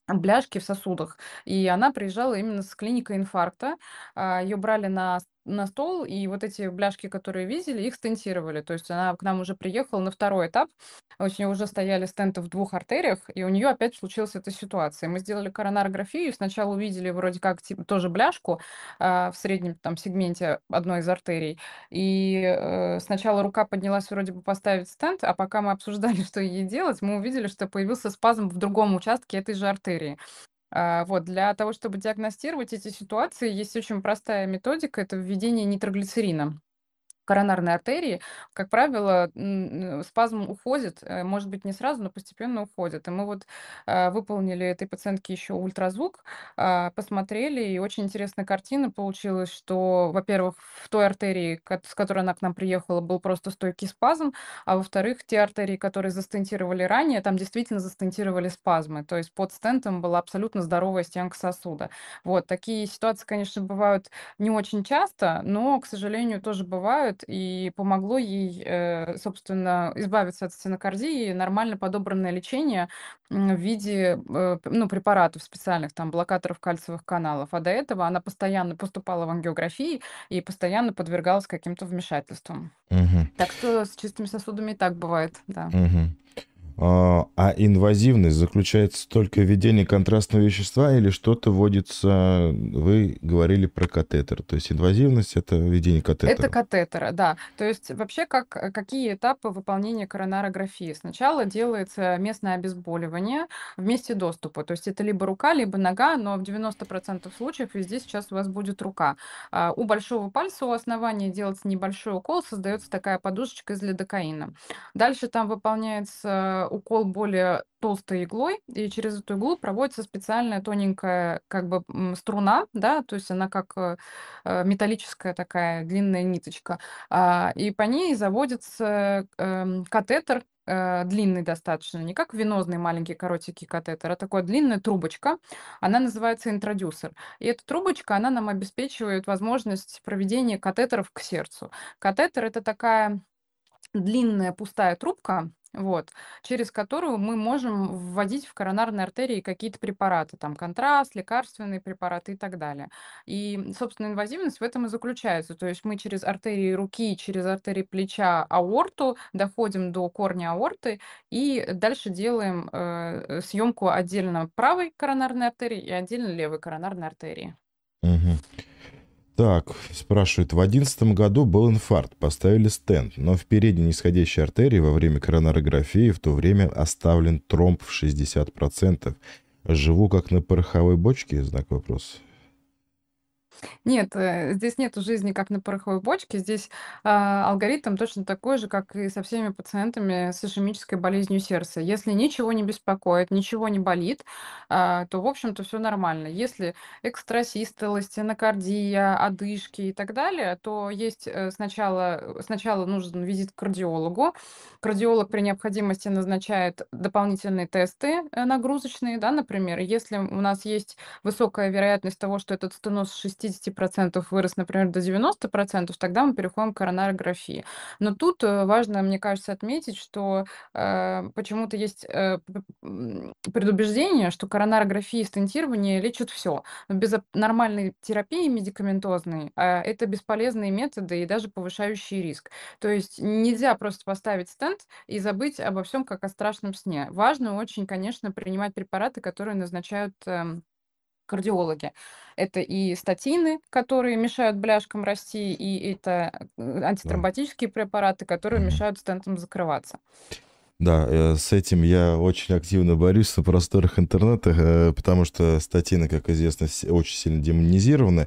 S2: бляшки в сосудах. И она приезжала именно с клиникой инфаркта. А, Ее брали на на стол, и вот эти бляшки, которые видели, их стентировали. То есть она к нам уже приехала на второй этап. У нее уже стояли стенты в двух артериях, и у нее опять случилась эта ситуация. Мы сделали коронарографию, сначала увидели вроде как типа, тоже бляшку а, в среднем там сегменте одной из артерий. И э, сначала рука поднялась вроде бы поставить стенд, а пока мы обсуждали, <laughs> что ей делать, мы увидели, что появился спазм в другом участке этой же артерии. А, вот, для того, чтобы диагностировать эти ситуации, есть очень простая методика- это введение нитроглицерина коронарной артерии, как правило, спазм уходит, э, может быть, не сразу, но постепенно уходит. И мы вот э, выполнили этой пациентке еще ультразвук, а, посмотрели, и очень интересная картина получилась, что, во-первых, в той артерии, с которой она к нам приехала, был просто стойкий спазм, а во-вторых, те артерии, которые застентировали ранее, там действительно застентировали спазмы, то есть под стентом была абсолютно здоровая стенка сосуда. Вот, такие ситуации, конечно, бывают не очень часто, но, к сожалению, тоже бывают, делает, и помогло ей, э, собственно, избавиться от стенокардии, нормально подобранное лечение в виде э, ну, препаратов специальных, там, блокаторов кальциевых каналов. А до этого она постоянно поступала в ангиографии и постоянно подвергалась каким-то вмешательствам.
S1: Угу.
S2: Так что с чистыми сосудами и так бывает, да.
S1: Угу. А, а инвазивность заключается только в введении контрастного вещества или что-то вводится, вы говорили про катетер, то есть инвазивность это введение катетера?
S2: Это катетера, да. То есть вообще как, какие этапы выполнения коронарографии? Сначала делается местное обезболивание в месте доступа, то есть это либо рука, либо нога, но в 90% случаев везде сейчас у вас будет рука. А у большого пальца у основания делается небольшой укол, создается такая подушечка из лидокаина. Дальше там выполняется укол более толстой иглой, и через эту иглу проводится специальная тоненькая как бы струна, да, то есть она как э, э, металлическая такая длинная ниточка, а, и по ней заводится эм, катетер, э, длинный достаточно, не как венозный маленький коротенький катетер, а такая длинная трубочка, она называется интродюсер. И эта трубочка, она нам обеспечивает возможность проведения катетеров к сердцу. Катетер– это такая длинная пустая трубка, вот, через которую мы можем вводить в коронарные артерии какие-то препараты, там контраст, лекарственные препараты и так далее. И, собственно, инвазивность в этом и заключается. То есть мы через артерии руки, через артерии плеча, аорту доходим до корня аорты и дальше делаем э, съемку отдельно правой коронарной артерии и отдельно левой коронарной артерии.
S1: Мгм. Так, спрашивают, в одиннадцатом году был инфаркт, поставили стенд, но в передней нисходящей артерии во время коронарографии в то время оставлен тромб в 60%. Живу как на пороховой бочке? Знак вопроса.
S2: Нет, э, здесь нету жизни как на пороховой бочке. Здесь а, алгоритм точно такой же, как и со всеми пациентами с ишемической болезнью сердца. Если ничего не беспокоит, ничего не болит, а, то, в общем-то, все нормально. Если экстрасистолы, стенокардия, одышки и так далее, то есть э, сначала, сначала нужен визит к кардиологу. Кардиолог при необходимости назначает дополнительные тесты э, нагрузочные, да, например. Если у нас есть высокая вероятность того, что этот стеноз 60% вырос, например, до 90%, тогда мы переходим к коронарографии. Но тут э, важно, мне кажется, отметить, что э, почему-то есть э, предубеждение, что коронарография и стентирование лечат все. Без нормальной терапии медикаментозной э, это бесполезные методы и даже повышающие риск. То есть нельзя просто поставить стенд и забыть обо всем как о страшном сне. Важно очень, конечно, принимать препараты, которые назначают эм, кардиологи. Это и статины, которые мешают бляшкам расти, и это э,
S1: Да.
S2: антитромботические препараты, которые мешают стентам закрываться.
S1: Да, э, с этим я очень активно борюсь на просторах интернета, э, потому что статины, как известно, очень сильно демонизированы.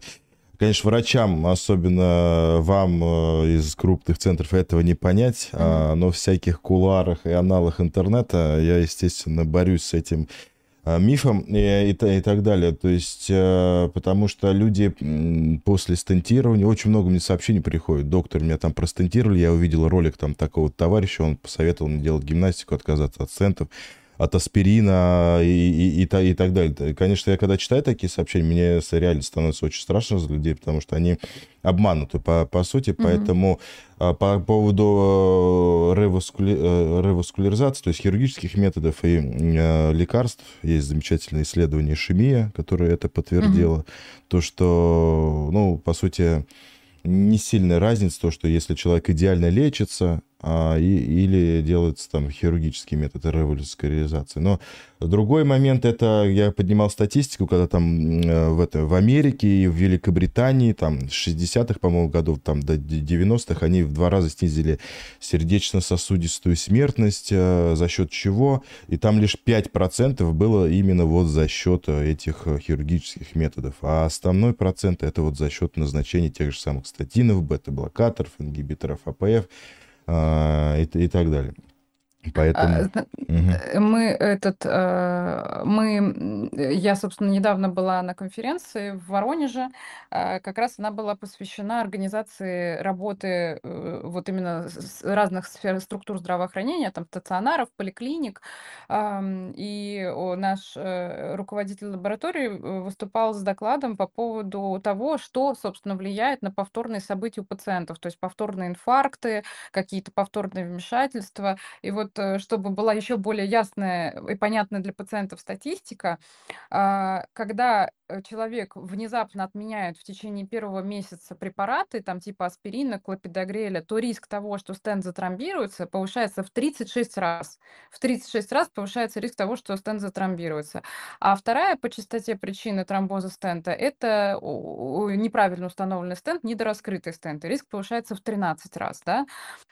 S1: Конечно, врачам, особенно вам из крупных центров, этого не понять, а, но в всяких куларах и аналах интернета я, естественно, борюсь с этим а, мифом и, и, и так далее. То есть, э, потому что люди после стентирования, очень много мне сообщений приходит. Доктор, меня там простентировали, я увидел ролик там такого товарища, он посоветовал мне делать гимнастику, отказаться от стентов, от аспирина и, и, и, и так далее. Конечно, я когда читаю такие сообщения, мне реально становится очень страшно за людей, потому что они обмануты по, по сути,
S2: Мгм.
S1: поэтому а, по поводу э, реваскули- э, реваскуляризации, то есть хирургических методов и э, лекарств, есть замечательное исследование ишемия, которое это подтвердило, то, что, ну, по сути, не сильная разница, то, что если человек идеально лечится, а, и, или делается там хирургический метод революционизации. Но другой момент, это я поднимал статистику, когда там э, в, это, в Америке и в Великобритании там с 60-х, по-моему, годов там до 90-х они в два раза снизили сердечно-сосудистую смертность, э, за счет чего, и там лишь 5% было именно вот за счет э, этих хирургических методов, а основной процент это вот за счет назначения тех же самых статинов, бета-блокаторов, ингибиторов АПФ, и, и так далее.
S2: А,
S1: Поэтому... Мгм.
S2: э, Мы этот, э, мы, э, я, собственно, недавно была на конференции в Воронеже, э, как раз она была посвящена организации работы вот именно разных сфер структур здравоохранения, там стационаров, поликлиник, и наш руководитель лаборатории выступал с докладом по поводу того, что, собственно, влияет на повторные события у пациентов, то есть повторные инфаркты, какие-то повторные вмешательства. И вот, чтобы была еще более ясная и понятная для пациентов статистика, а, когда э, человек внезапно отменяет в течение первого месяца препараты, там типа аспирина, клопидогреля, то риск того, что стенд затромбируется, повышается в 36 раз. В 36 раз повышается риск того, что стенд затромбируется. А вторая по частоте причины тромбоза стента– это неправильно установленный стенд, недораскрытый стенд. И риск повышается в 13 раз. Да?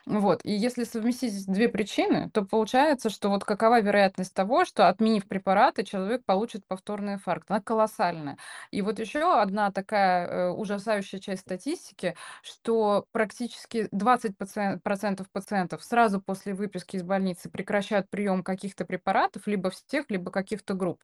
S2: Вот. И если совместить две причины, то получается, что вот какова вероятность того, что, отменив препараты, человек получит повторный инфаркт? Она колоссальная. И вот еще одна такая э, ужасающая часть статистики, что практически 20% процентов пациентов сразу после выписки из больницы прекращают прием каких-то препаратов, либо всех, либо каких-то групп.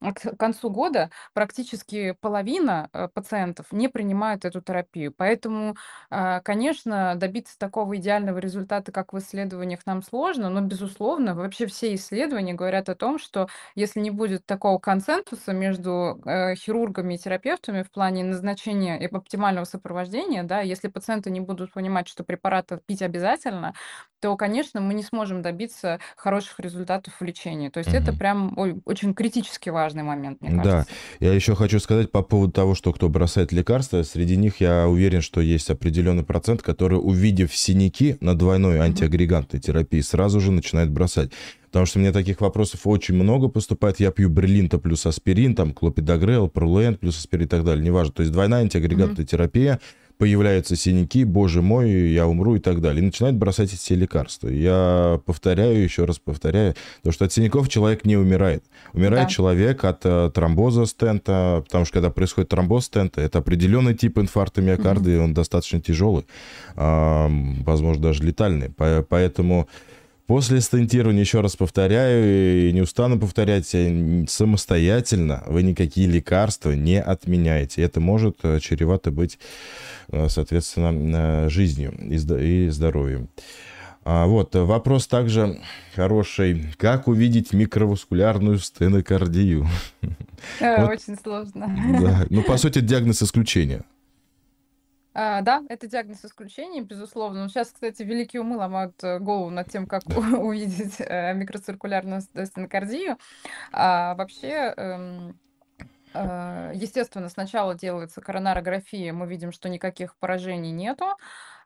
S2: А к концу года практически половина э, пациентов не принимают эту терапию. Поэтому, а, конечно, добиться такого идеального результата, как в исследованиях, нам сложно, но, безусловно, вообще все исследования говорят о том, что если не будет такого консенсуса между э, хирургами и терапевтами в плане назначения и оптимального сопровождения, да, если пациенты не будут понимать, что препараты пить обязательно, то, конечно, мы не сможем добиться хороших результатов в лечении. То есть это
S1: Мгм.
S2: прям ой, очень критически важный момент, мне
S1: Да,
S2: кажется.
S1: я еще хочу сказать по поводу того, что кто бросает лекарства. Среди них я уверен, что есть определенный процент, который, увидев синяки на двойной антиагрегантной терапии, сразу же начинает бросать. Потому что мне таких вопросов очень много поступает. Я пью бриллинта плюс аспирин, там клопидогрел, пролуэн плюс аспирин и так далее, неважно. То есть двойная
S2: Мгм.
S1: антиагрегантная терапия, появляются синяки, боже мой, я умру и так далее. И начинают бросать эти лекарства. Я повторяю, еще раз повторяю, то, что от синяков человек не умирает. Умирает
S2: Да.
S1: человек от э, тромбоза стента, потому что когда происходит тромбоз стента, это определенный тип инфаркта миокарда, и он достаточно тяжелый, возможно, даже летальный. По- Поэтому После стентирования, еще раз повторяю, и не устану повторять, э, самостоятельно вы никакие лекарства не отменяете. Это может э, чревато быть, э, соответственно, жизнью и зд- и здоровьем. А, Вот, вопрос также хороший. Как увидеть микроваскулярную стенокардию?
S2: Очень сложно.
S1: Ну, по сути, диагноз исключения.
S2: А, да, это диагноз исключения, безусловно. Но сейчас, кстати, великие умы ломают э, голову над тем, как у- <laughs> увидеть э, микроциркулярную ст- стенокардию. А вообще, эм, э, естественно, сначала делается коронарография, мы видим, что никаких поражений нету.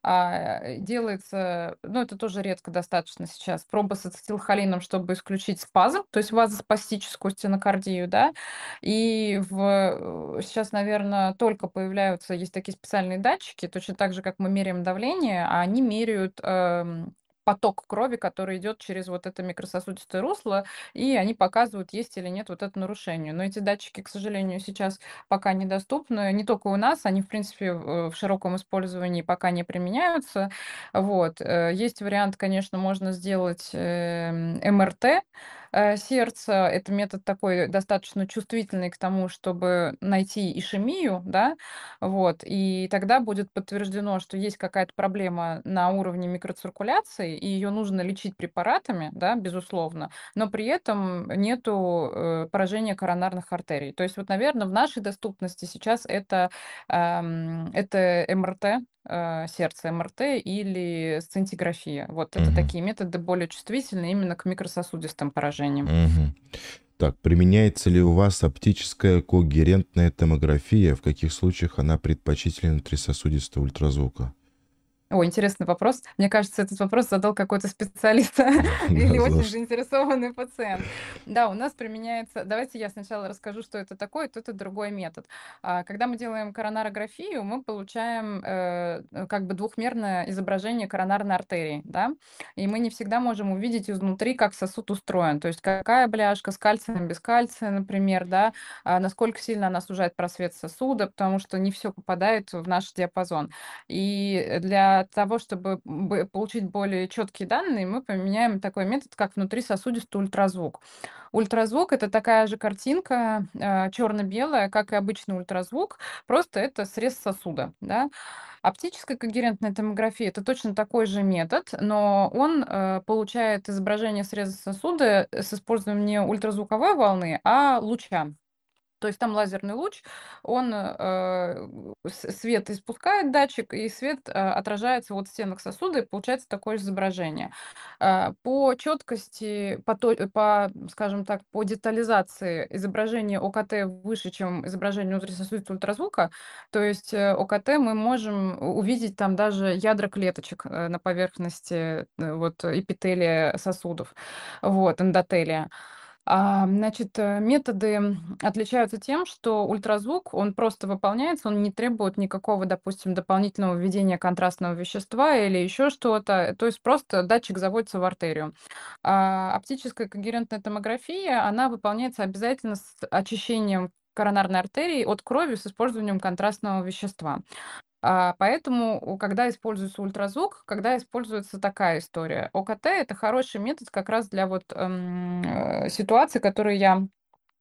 S2: А, э, делается, ну, это тоже редко достаточно сейчас, проба с ацетилхолином, чтобы исключить спазм, то есть вазоспастическую стенокардию, да. И в, э, сейчас, наверное, только появляются, есть такие специальные датчики, точно так же, как мы меряем давление, а они меряют эм, поток крови, который идет через вот это микрососудистое русло, и они показывают, есть или нет вот это нарушение. Но эти датчики, к сожалению, сейчас пока недоступны, не только у нас, они, в принципе, в в широком использовании пока не применяются. Вот. э, Есть вариант, конечно, можно сделать эм, МРТ э, сердца. Это метод такой достаточно чувствительный к тому, чтобы найти ишемию, да, вот, и тогда будет подтверждено, что есть какая-то проблема на уровне микроциркуляции, и ее нужно лечить препаратами, да, безусловно, но при этом нету э, поражения коронарных артерий. То есть вот, наверное, в нашей доступности сейчас это, ам, это МРТ, э, сердца, МРТ или сцинтиграфия. Вот это
S1: Мгм.
S2: такие методы более чувствительные именно к микрососудистым поражениям.
S1: Мгм. Так, применяется ли у вас оптическая когерентная томография? В каких случаях она предпочтительна внутрисосудистого ультразвука?
S2: О, интересный вопрос. Мне кажется, этот вопрос задал какой-то специалист <laughs> <laughs> или очень заинтересованный пациент. Да, у нас применяется... Давайте я сначала расскажу, что это такое, то это другой метод. А, Когда мы делаем коронарографию, мы получаем э, э, как бы двухмерное изображение коронарной артерии, да, и мы не всегда можем увидеть изнутри, как сосуд устроен, то есть какая бляшка с кальцием, без кальция, например, да, а насколько сильно она сужает просвет сосуда, потому что не все попадает в наш диапазон. И для того, чтобы получить более четкие данные, мы применяем такой метод, как внутрисосудистый ультразвук. Ультразвук это такая же картинка черно-белая, как и обычный ультразвук, просто это срез сосуда. Да? Оптическая когерентная томография это точно такой же метод, но он э, получает изображение среза сосуда с использованием не ультразвуковой волны, а луча. То есть там лазерный луч, он э, свет испускает датчик, и свет э, отражается вот в стенах сосуда, и получается такое же изображение. А, По четкости, по, по, скажем так, по детализации изображения ОКТ выше, чем изображение внутрисосудистого ультразвука, то есть э, ОКТ мы можем увидеть там даже ядра клеточек э, на поверхности э, вот, эпителия сосудов, вот, эндотелия. Значит, э, методы отличаются тем, что ультразвук, он просто выполняется, он не требует никакого, допустим, дополнительного введения контрастного вещества или еще что-то. То есть просто датчик заводится в артерию. А оптическая когерентная томография, она выполняется обязательно с очищением коронарной артерии от крови с использованием контрастного вещества. А, поэтому, когда используется ультразвук, когда используется такая история. ОКТ- это хороший метод как раз для вот, эм, э, ситуаций, которые я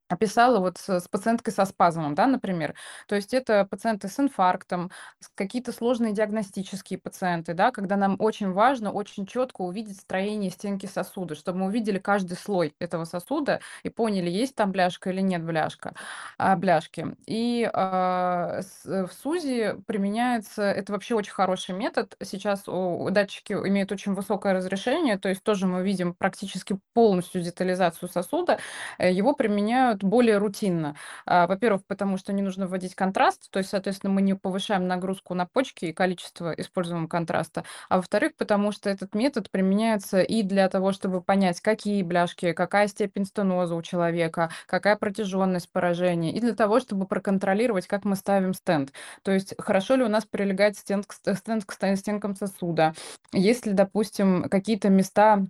S2: описала вот с, с пациенткой со спазмом, да, например. То есть это пациенты с инфарктом, какие-то сложные диагностические пациенты, да, когда нам очень важно очень четко увидеть строение стенки сосуда, чтобы мы увидели каждый слой этого сосуда и поняли, есть там бляшка или нет бляшка, а, бляшки. И а, с- в СУЗИ применяется, это вообще очень хороший метод. Сейчас у- датчики имеют очень высокое разрешение, то есть тоже мы видим практически полностью детализацию сосуда, Э, его применяют более рутинно. А, Во-первых, потому что не нужно вводить контраст, то есть, соответственно, мы не повышаем нагрузку на почки и количество используемого контраста. А во-вторых, потому что этот метод применяется и для того, чтобы понять, какие бляшки, какая степень стеноза у человека, какая протяженность поражения, и для того, чтобы проконтролировать, как мы ставим стенд. То есть, хорошо ли у нас прилегает стенд к, ст- стенд к стенкам сосуда, есть ли, допустим, какие-то места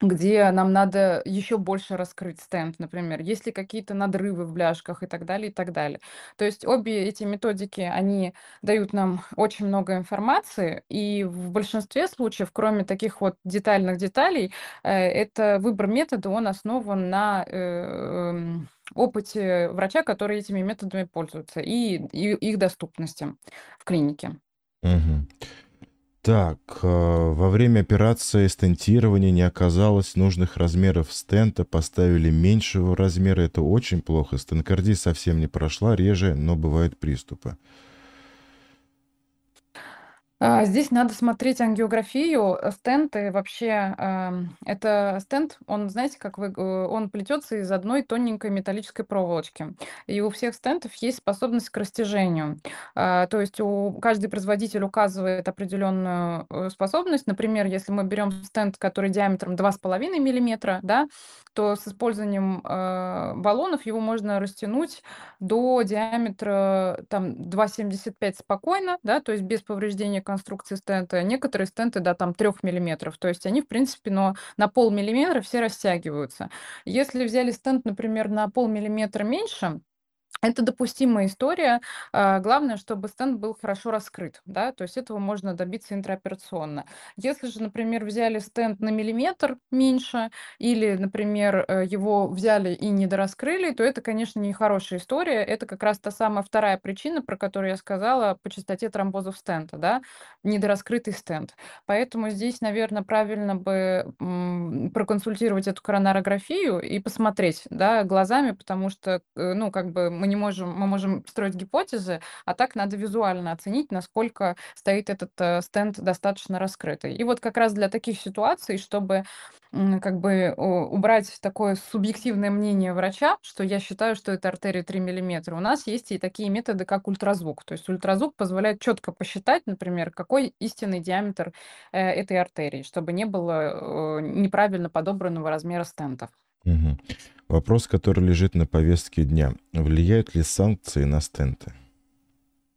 S2: где нам надо еще больше раскрыть стенд, например, есть ли какие-то надрывы в бляшках и так далее, и так далее. То есть обе эти методики, они дают нам очень много информации, и в большинстве случаев, кроме таких вот детальных деталей, э, это выбор метода, он основан на э, эм, опыте врача, который этими методами пользуется, и, и их доступности в клинике.
S1: Мгм. Так, э, во время операции стентирования не оказалось нужных размеров стента, поставили меньшего размера, это очень плохо. Стенокардия совсем не прошла, реже, но бывают приступы.
S2: А, Здесь надо смотреть ангиографию. Э, Стенты вообще, это стенд, он, знаете, как вы, э, он плетется из одной тоненькой металлической проволочки. И у всех стентов есть способность к растяжению. А, То есть у каждый производитель указывает определенную э, способность. Например, если мы берем стенд, который диаметром 2,5 миллиметра, да, то с использованием баллонов его можно растянуть до диаметра там 2,75 спокойно, да, то есть без повреждения конструкции стента. Некоторые стенты до там 3 миллиметров, то есть они, в принципе, но на полмиллиметра все растягиваются. Если взяли стенд, например, на полмиллиметра меньше, это допустимая история. А, Главное, чтобы стенд был хорошо раскрыт, да, то есть этого можно добиться интраоперационно. Если же, например, взяли стенд на миллиметр меньше, или, например, э, его взяли и не дораскрыли, то это, конечно, не хорошая история. Это как раз та самая вторая причина, про которую я сказала, по частоте тромбозов стента, да, недораскрытый стенд. Поэтому здесь, наверное, правильно бы проконсультировать эту коронарографию и посмотреть, да, глазами, потому что, э, ну, как бы мы не можем, мы можем строить гипотезы, а так надо визуально оценить, насколько стоит этот э, стенд достаточно раскрытый. И вот как раз для таких ситуаций, чтобы как бы убрать такое субъективное мнение врача, что я считаю, что это артерия 3 миллиметра, у нас есть и такие методы, как ультразвук. То есть ультразвук позволяет четко посчитать, например, какой истинный диаметр э, этой артерии, чтобы не было э, неправильно подобранного размера стентов.
S1: Мгм. Вопрос, который лежит на повестке дня. Влияют ли санкции на стенты?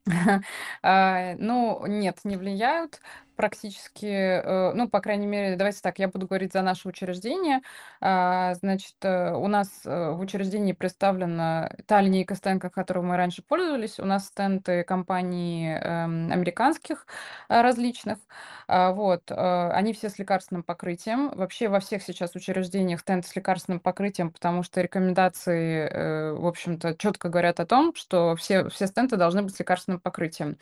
S1: <laughs>
S2: А, Ну, нет, не влияют практически, э, ну, по крайней мере, давайте так, я буду говорить за наше учреждение. А, Значит, э, у нас э, в учреждении представлена та линейка стендов, которой мы раньше пользовались. У нас стенды компаний эм, американских различных. А, Вот, они все с лекарственным покрытием. Вообще во всех сейчас учреждениях стенды с лекарственным покрытием, потому что рекомендации, в общем-то, четко говорят о том, что все, все стенты должны быть с лекарственным покрытием.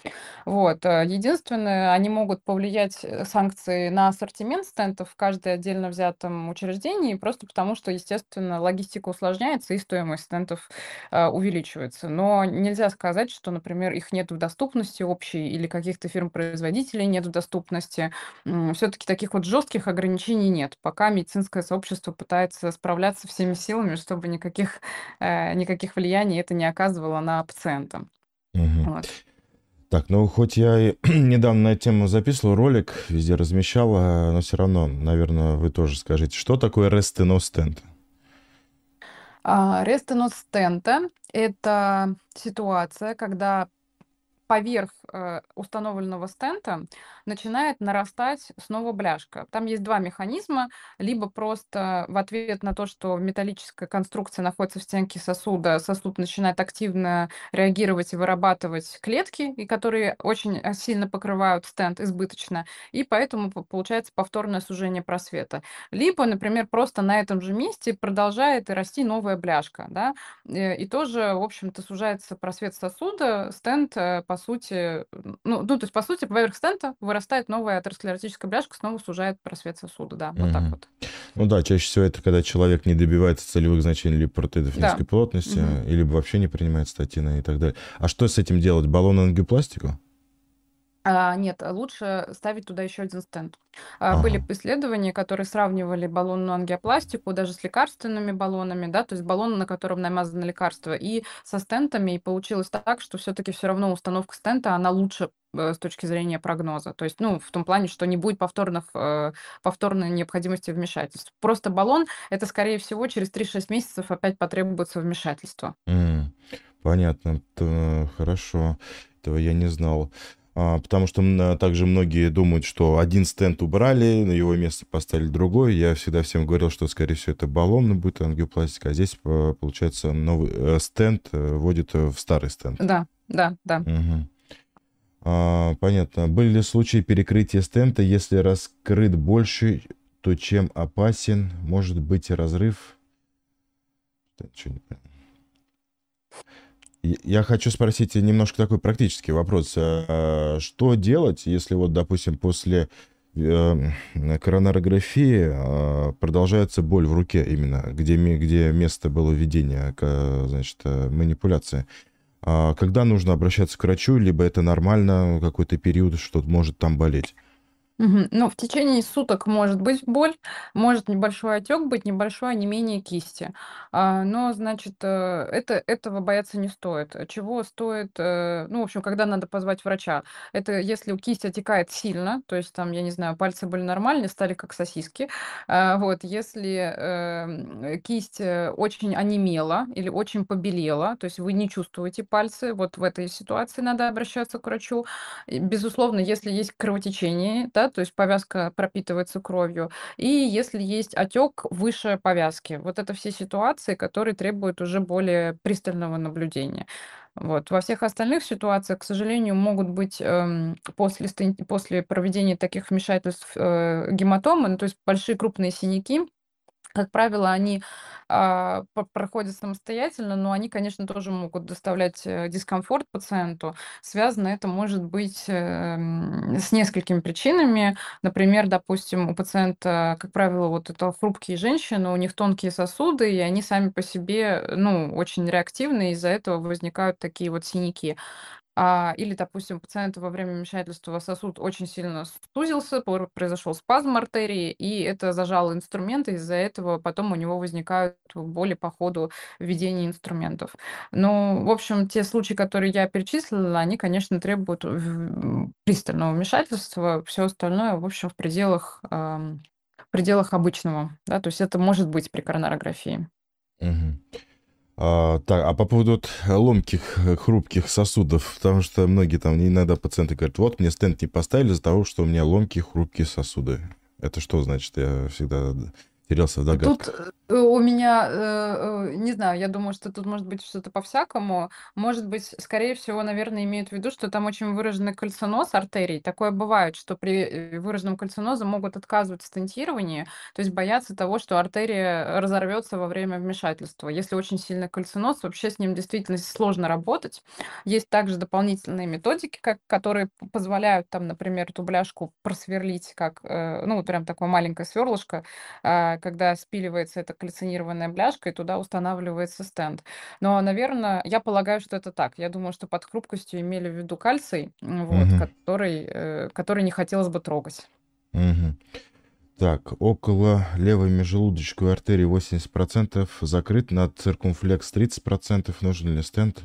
S2: Вот. Единственное, они могут повлиять э, санкции на ассортимент стентов в каждой отдельно взятом учреждении, просто потому что, естественно, логистика усложняется и стоимость стентов э, увеличивается. Но нельзя сказать, что, например, их нет в доступности общей или каких-то фирм-производителей нет в доступности. Все-таки таких вот жестких ограничений нет, пока медицинское сообщество пытается справляться всеми силами, чтобы никаких, э, никаких влияний это не оказывало на пациента.
S1: Мгм.
S2: Вот.
S1: Так, ну хоть я и <clears throat> недавно на эту тему записывал ролик, везде размещал, а, но все равно, наверное, вы тоже скажите, что такое рестеностенд?
S2: А, Рестеноз стента– это ситуация, когда поверх установленного стента начинает нарастать снова бляшка. Там есть два механизма. Либо просто в ответ на то, что металлическая конструкция находится в стенке сосуда, сосуд начинает активно реагировать и вырабатывать клетки, и которые очень э, сильно покрывают стенд избыточно, и поэтому получается повторное сужение просвета. Либо, например, просто на этом же месте продолжает расти новая бляшка, да, э, и тоже, в общем-то, сужается просвет сосуда, стенд, э, по сути, ну, ну, то есть, по сути, поверх стента вырастает новая атеросклеротическая бляшка, снова сужает просвет сосуда, да, вот так вот.
S1: Ну да, чаще всего это когда человек не добивается целевых значений либо протеидов да. низкой плотности, угу. или вообще не принимает статины и так далее. А что с этим делать? Баллон ангиопластику?
S2: А, нет, лучше ставить туда еще один стенд. А, Были исследования, которые сравнивали баллонную ангиопластику даже с лекарственными баллонами, да, то есть баллон, на котором намазано лекарство, и со стентами, и получилось так, что все-таки все равно установка стента, она лучше э, с точки зрения прогноза. То есть, ну, в том плане, что не будет повторных, э, повторной необходимости вмешательств. Просто баллон, это, скорее всего, через 3-6 месяцев опять потребуется вмешательство.
S1: М, Понятно, то, хорошо. Этого я не знал. А, потому что также многие думают, что один стенд убрали, на его место поставили другой. Я всегда всем говорил, что, скорее всего, это баллон будет ангиопластика, а здесь, получается, новый э, стенд э, вводит в старый стенд.
S2: Да, да, да.
S1: Угу. А, понятно. Были ли случаи перекрытия стента, если раскрыт больше, то чем опасен может быть разрыв? Ничего не понял. Я хочу спросить немножко такой практический вопрос. А, что делать, если вот, допустим, после э, коронарографии а, продолжается боль в руке именно, где, где место было введения, значит, э, манипуляции? А когда нужно обращаться к врачу, либо это нормально, какой-то период, что может там болеть?
S2: Ну, в течение суток может быть боль, может небольшой отек быть, небольшое онемение кисти. А, но, значит, э, это, этого бояться не стоит. Чего стоит, э, ну, в общем, когда надо позвать врача? Это если кисть отекает сильно, то есть там, я не знаю, пальцы были нормальные, стали как сосиски. А, вот, если эм, кисть э, очень онемела или очень побелела, то есть вы не чувствуете пальцы, вот в этой ситуации надо обращаться к врачу. Безусловно, если есть кровотечение, да, то есть повязка пропитывается кровью, и если есть отек выше повязки. Вот это все ситуации, которые требуют уже более пристального наблюдения. Вот. Во всех остальных ситуациях, к сожалению, могут быть эм, после, после проведения таких вмешательств э, гематомы, ну, то есть большие крупные синяки, как правило, они а, проходят самостоятельно, но они, конечно, тоже могут доставлять э, дискомфорт пациенту. Связано это может быть эм, с несколькими причинами. Например, допустим, у пациента, как правило, вот это хрупкие женщины, у них тонкие сосуды, и они сами по себе, ну, очень реактивны, из-за этого возникают такие вот синяки. А, или, допустим, у пациента во время вмешательства сосуд очень сильно сузился, произошел спазм артерии, и это зажало инструменты, из-за этого потом у него возникают боли по ходу введения инструментов. Ну, в общем, те случаи, которые я перечислила, они, конечно, требуют пристального вмешательства, все остальное, в общем, в пределах, в пределах обычного, да, то есть это может быть при коронарографии.
S1: Угу. А, так, а по поводу ломких, э, хрупких сосудов, потому что многие там, иногда пациенты говорят, вот мне стенд не поставили из-за того, что у меня ломкие, хрупкие сосуды. Это что значит? Я всегда терялся в догадках.
S2: Тут э, у меня, э, э, не знаю, я думаю, что тут может быть что-то по-всякому. Может быть, скорее всего, наверное, имеют в виду, что там очень выраженный кальциноз артерий. Такое бывает, что при выраженном кальцинозе могут отказывать в стентировании, то есть бояться того, что артерия разорвется во время вмешательства. Если очень сильный кальциноз, вообще с ним действительно сложно работать. Есть также дополнительные методики, как, которые позволяют там, например, эту бляшку просверлить, как, ну, вот прям такое маленькое сверлышко, а, когда спиливается эта кальцинированная бляшка, и туда устанавливается стенд. Но, наверное, я полагаю, что это так. Я думаю, что под хрупкостью имели в виду кальций, вот, угу. который, э, который не хотелось бы трогать.
S1: Угу. Так, около левой межжелудочковой артерии 80% закрыт, над циркумфлекс 30%. Нужен ли стенд?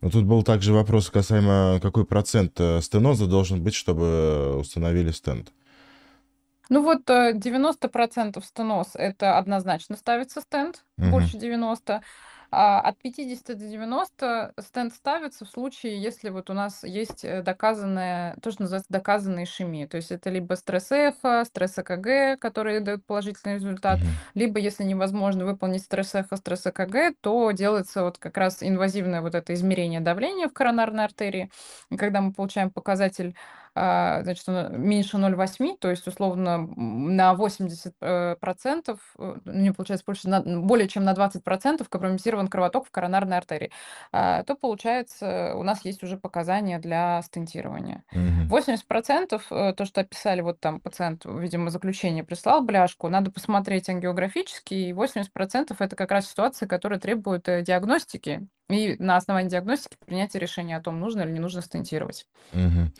S1: Но тут был также вопрос касаемо, какой процент э, стеноза должен быть, чтобы установили стенд.
S2: Ну вот э, 90% стеноз– это однозначно ставится стенд,
S1: Мгм.
S2: больше 90. А от 50 до 90 стенд ставится в случае, если вот у нас есть э, доказанная, то, что называется доказанная ишемия. То есть это либо стресс-эхо, стресс-ЭКГ, которые дают положительный результат, либо если невозможно выполнить стресс-эхо, стресс-ЭКГ, то делается вот как раз инвазивное вот это измерение давления в коронарной артерии. И когда мы получаем показатель значит, он меньше 0,8, то есть, условно, на 80 э, процентов, э, не получается больше, на, более чем на 20 процентов компрометирован кровоток в коронарной артерии, а, то, получается, у нас есть уже показания для стентирования.
S1: Мгм.
S2: 80 процентов, э, то, что описали, вот там пациент, видимо, заключение прислал бляшку, надо посмотреть ангиографически, и 80 процентов это как раз ситуация, которая требует э, диагностики, и на основании диагностики принятия решения о том, нужно или не нужно стентировать.
S1: Мгм.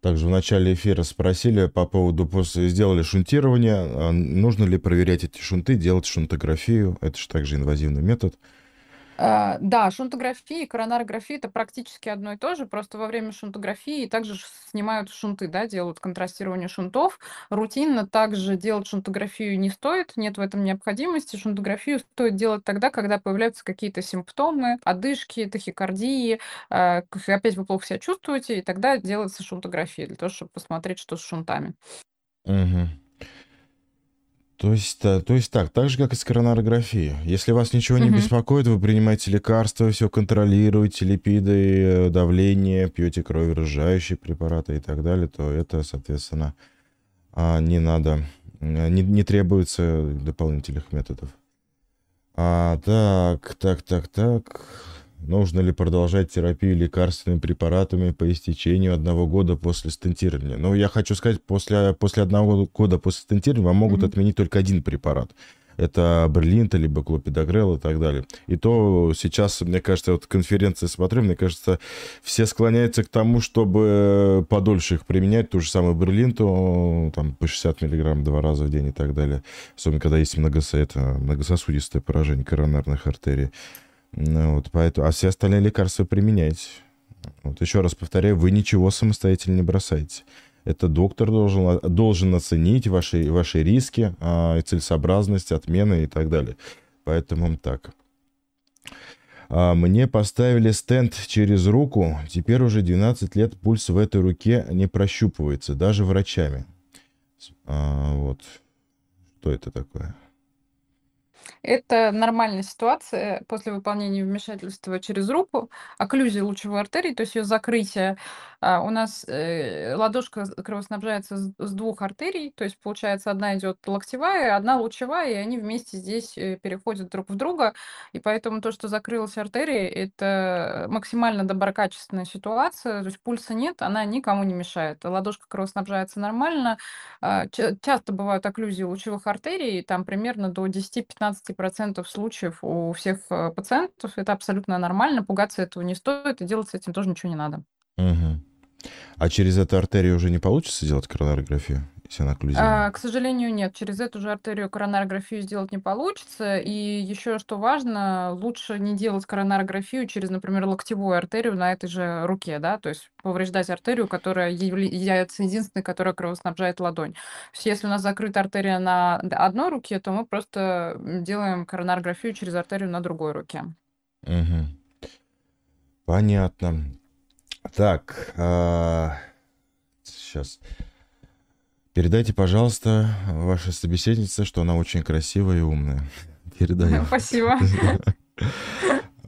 S1: Также в начале эфира спросили по поводу, после сделали шунтирование, а нужно ли проверять эти шунты, делать шунтографию, это же также инвазивный метод.
S2: А, Да, шунтография и коронарография это практически одно и то же, просто во время шунтографии также снимают шунты, да, делают контрастирование шунтов. Рутинно также делать шунтографию не стоит, нет в этом необходимости. Шунтографию стоит делать тогда, когда появляются какие-то симптомы, одышки, тахикардии, а, опять вы плохо себя чувствуете, и тогда делается шунтография для того, чтобы посмотреть, что с шунтами.
S1: Мгм. То есть, та- то есть так, так же, как и с коронарографией. Если вас ничего не беспокоит, вы принимаете лекарства, все контролируете, липиды, э, давление, пьете кроверазжающие препараты и так далее, то это, соответственно, а, не надо, э, не, не требуется дополнительных методов. А, так, так, так, так. Нужно ли продолжать терапию лекарственными препаратами по истечению одного года после стентирования? Ну, я хочу сказать, после, после одного года после стентирования вам могут
S2: Мгм.
S1: отменить только один препарат. Это Берлинта, либо Клопидогрел и так далее. И то сейчас, мне кажется, вот конференции смотрю, мне кажется, все склоняются к тому, чтобы подольше их применять. Ту же самую Берлинту, там, по 60 миллиграмм два раза в день и так далее. Особенно, когда есть многос... это, многососудистое поражение коронарных артерий. Ну, вот, поэтому... А все остальные лекарства применяйте. Вот еще раз повторяю, вы ничего самостоятельно не бросаете. Это доктор должен, должен оценить ваши, ваши риски, а, целесообразность, отмены и так далее. Поэтому так. А, Мне поставили стенд через руку. Теперь уже 12 лет пульс в этой руке не прощупывается, даже врачами. А, вот. Что это такое?
S2: Это нормальная ситуация после выполнения вмешательства через руку, окклюзия лучевой артерии, то есть ее закрытие. А, У нас э, ладошка кровоснабжается с двух артерий, то есть получается одна идет локтевая, одна лучевая, и они вместе здесь э, переходят друг в друга. И поэтому то, что закрылась артерия, это максимально доброкачественная ситуация, то есть пульса нет, она никому не мешает. Ладошка кровоснабжается нормально, а, ча- Часто бывают окклюзии лучевых артерий, там примерно до 10-15% случаев у всех э, пациентов. Это абсолютно нормально, пугаться этого не стоит, и делать с этим тоже ничего не надо.
S1: Мгм. А через эту артерию уже не получится сделать коронарографию, если она окклюзивная?
S2: А, К сожалению, нет, через эту же артерию коронарографию сделать не получится. И еще что важно, лучше не делать коронарографию через, например, локтевую артерию на этой же руке, да, то есть повреждать артерию, которая явля- является единственной, которая кровоснабжает ладонь. То есть если у нас закрыта артерия на одной руке, то мы просто делаем коронарографию через артерию на другой руке.
S1: Мгм. Понятно. Так, сейчас. Передайте, пожалуйста, вашей собеседнице, что она очень красивая и умная. <laughs> Передаю. <laughs>
S2: Спасибо.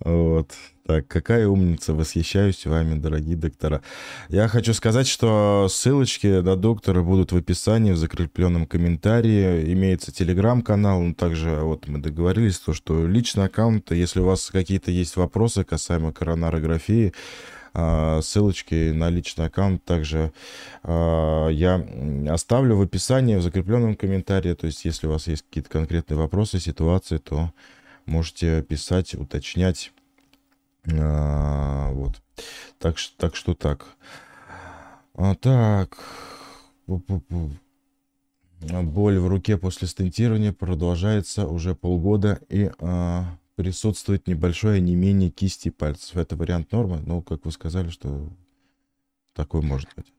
S1: Вот. Так, какая умница, восхищаюсь вами, дорогие доктора. Я хочу сказать, что ссылочки на доктора будут в описании, в закрепленном комментарии. Имеется телеграм-канал, ну, также вот мы договорились, то, что личный аккаунт, если у вас какие-то есть вопросы касаемо коронарографии, а, ссылочки на личный аккаунт также а, я оставлю в описании, в закрепленном комментарии. То есть, если у вас есть какие-то конкретные вопросы, ситуации, то можете писать, уточнять. А, вот. Так, так что так. А, так. А, Боль в руке после стентирования продолжается уже полгода и а, присутствует небольшое онемение кисти пальцев. Это вариант нормы, но, как вы сказали, что такой может быть.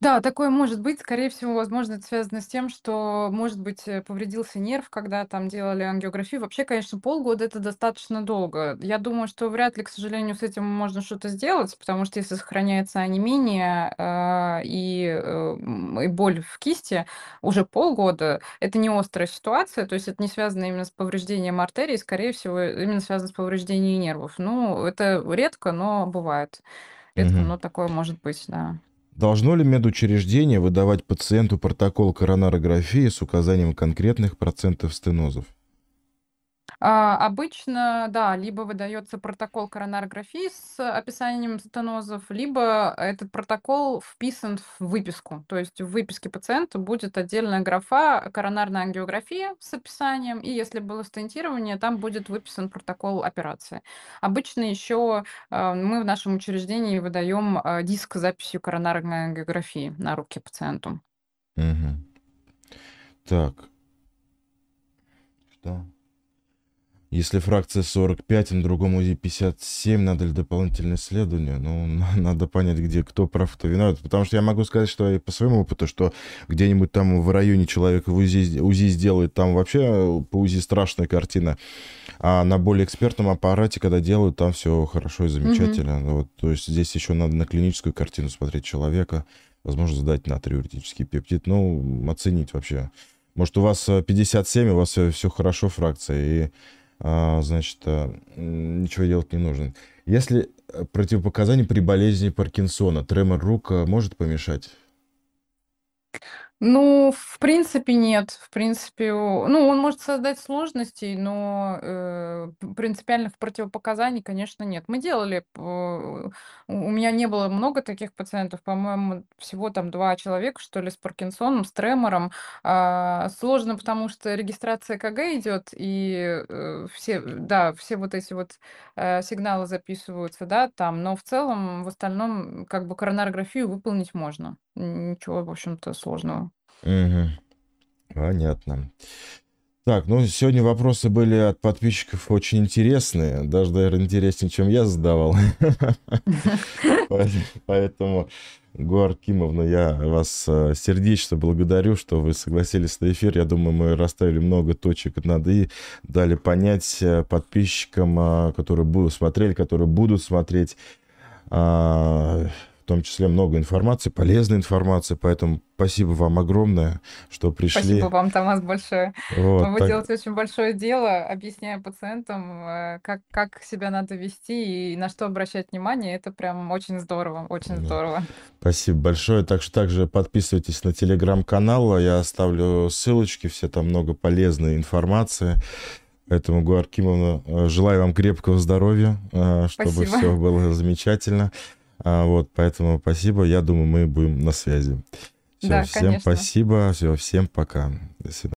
S2: Да, такое может быть. Скорее всего, возможно, это связано с тем, что, может быть, э, повредился нерв, когда там делали ангиографию. Вообще, конечно, полгода- это достаточно долго. Я думаю, что вряд ли, к сожалению, с этим можно что-то сделать, потому что если сохраняется онемение, а, и, э, м, и боль в кисти уже полгода, это не острая ситуация, то есть это не связано именно с повреждением артерий, скорее всего, именно связано с повреждением нервов. Ну, это редко, но бывает. Редко,
S1: Мгм.
S2: но такое может быть, да.
S1: Должно ли медучреждение выдавать пациенту протокол коронарографии с указанием конкретных процентов стенозов?
S2: А, обычно, да, либо выдается протокол коронарографии с описанием стенозов, либо этот протокол вписан в выписку. То есть в выписке пациента будет отдельная графа коронарная ангиография с описанием, и если было стентирование, там будет выписан протокол операции. Обычно еще а, мы в нашем учреждении выдаем а, диск с записью коронарной ангиографии на руки пациенту.
S1: Мгм. Так. Что? Если фракция 45, а на другом УЗИ 57, надо ли дополнительное исследование? Ну, <laughs> надо понять, где кто прав, кто виноват. Потому что я могу сказать, что и по своему опыту, что где-нибудь там в районе человек в УЗИ, УЗИ сделает, там вообще по УЗИ страшная картина. А на более экспертном аппарате, когда делают, там все хорошо и замечательно.
S2: Мгм.
S1: Вот, то есть здесь еще надо на клиническую картину смотреть человека, возможно, задать натриуретический пептид, ну, оценить вообще. Может, у вас э, 57, у вас все, хорошо, фракция, и значит, а, ничего делать не нужно. Если э, противопоказания при болезни Паркинсона, тремор рук а, может помешать?
S2: Ну, в принципе, нет. В принципе, ну, он может создать сложности, но, э, п принципиально в противопоказании, конечно, нет. Мы делали п у меня не было много таких пациентов, по-моему, всего там 2 человека, что ли, с Паркинсоном, с тремором. А, сложно, потому что регистрация ЭКГ идет, и, э, все, да, все вот эти вот, э, сигналы записываются, да, там, но в целом, в остальном, как бы коронарографию выполнить можно. Ничего, в общем-то, сложного.
S1: Мгм. Понятно. Так, ну сегодня вопросы были от подписчиков очень интересные, даже, наверное, интереснее, чем я задавал. <laughs> Поэтому- Гуар Кимовна, я вас э, сердечно благодарю, что вы согласились на эфир. Я думаю, мы расставили много точек над «и», дали понять э, подписчикам, а, которые будут смотреть, которые будут смотреть, том числе много информации, полезной информации. Поэтому спасибо вам огромное, что пришли.
S2: Спасибо вам, Томас, большое.
S1: Вот,
S2: Вы
S1: так-
S2: делаете очень большое дело, объясняя пациентам, э, как, как себя надо вести и на что обращать внимание. Это прям очень здорово, очень
S1: Да.
S2: здорово.
S1: Спасибо большое. Так что также подписывайтесь на телеграм-канал. Я оставлю ссылочки, все там много полезной информации. Поэтому, Гуар Кимовна, э, желаю вам крепкого здоровья, э, чтобы
S2: Спасибо.
S1: все было замечательно. А, Вот, поэтому спасибо. Я думаю, мы будем на связи. Все,
S2: Да,
S1: всем
S2: конечно.
S1: спасибо. Все, всем пока. До свидания.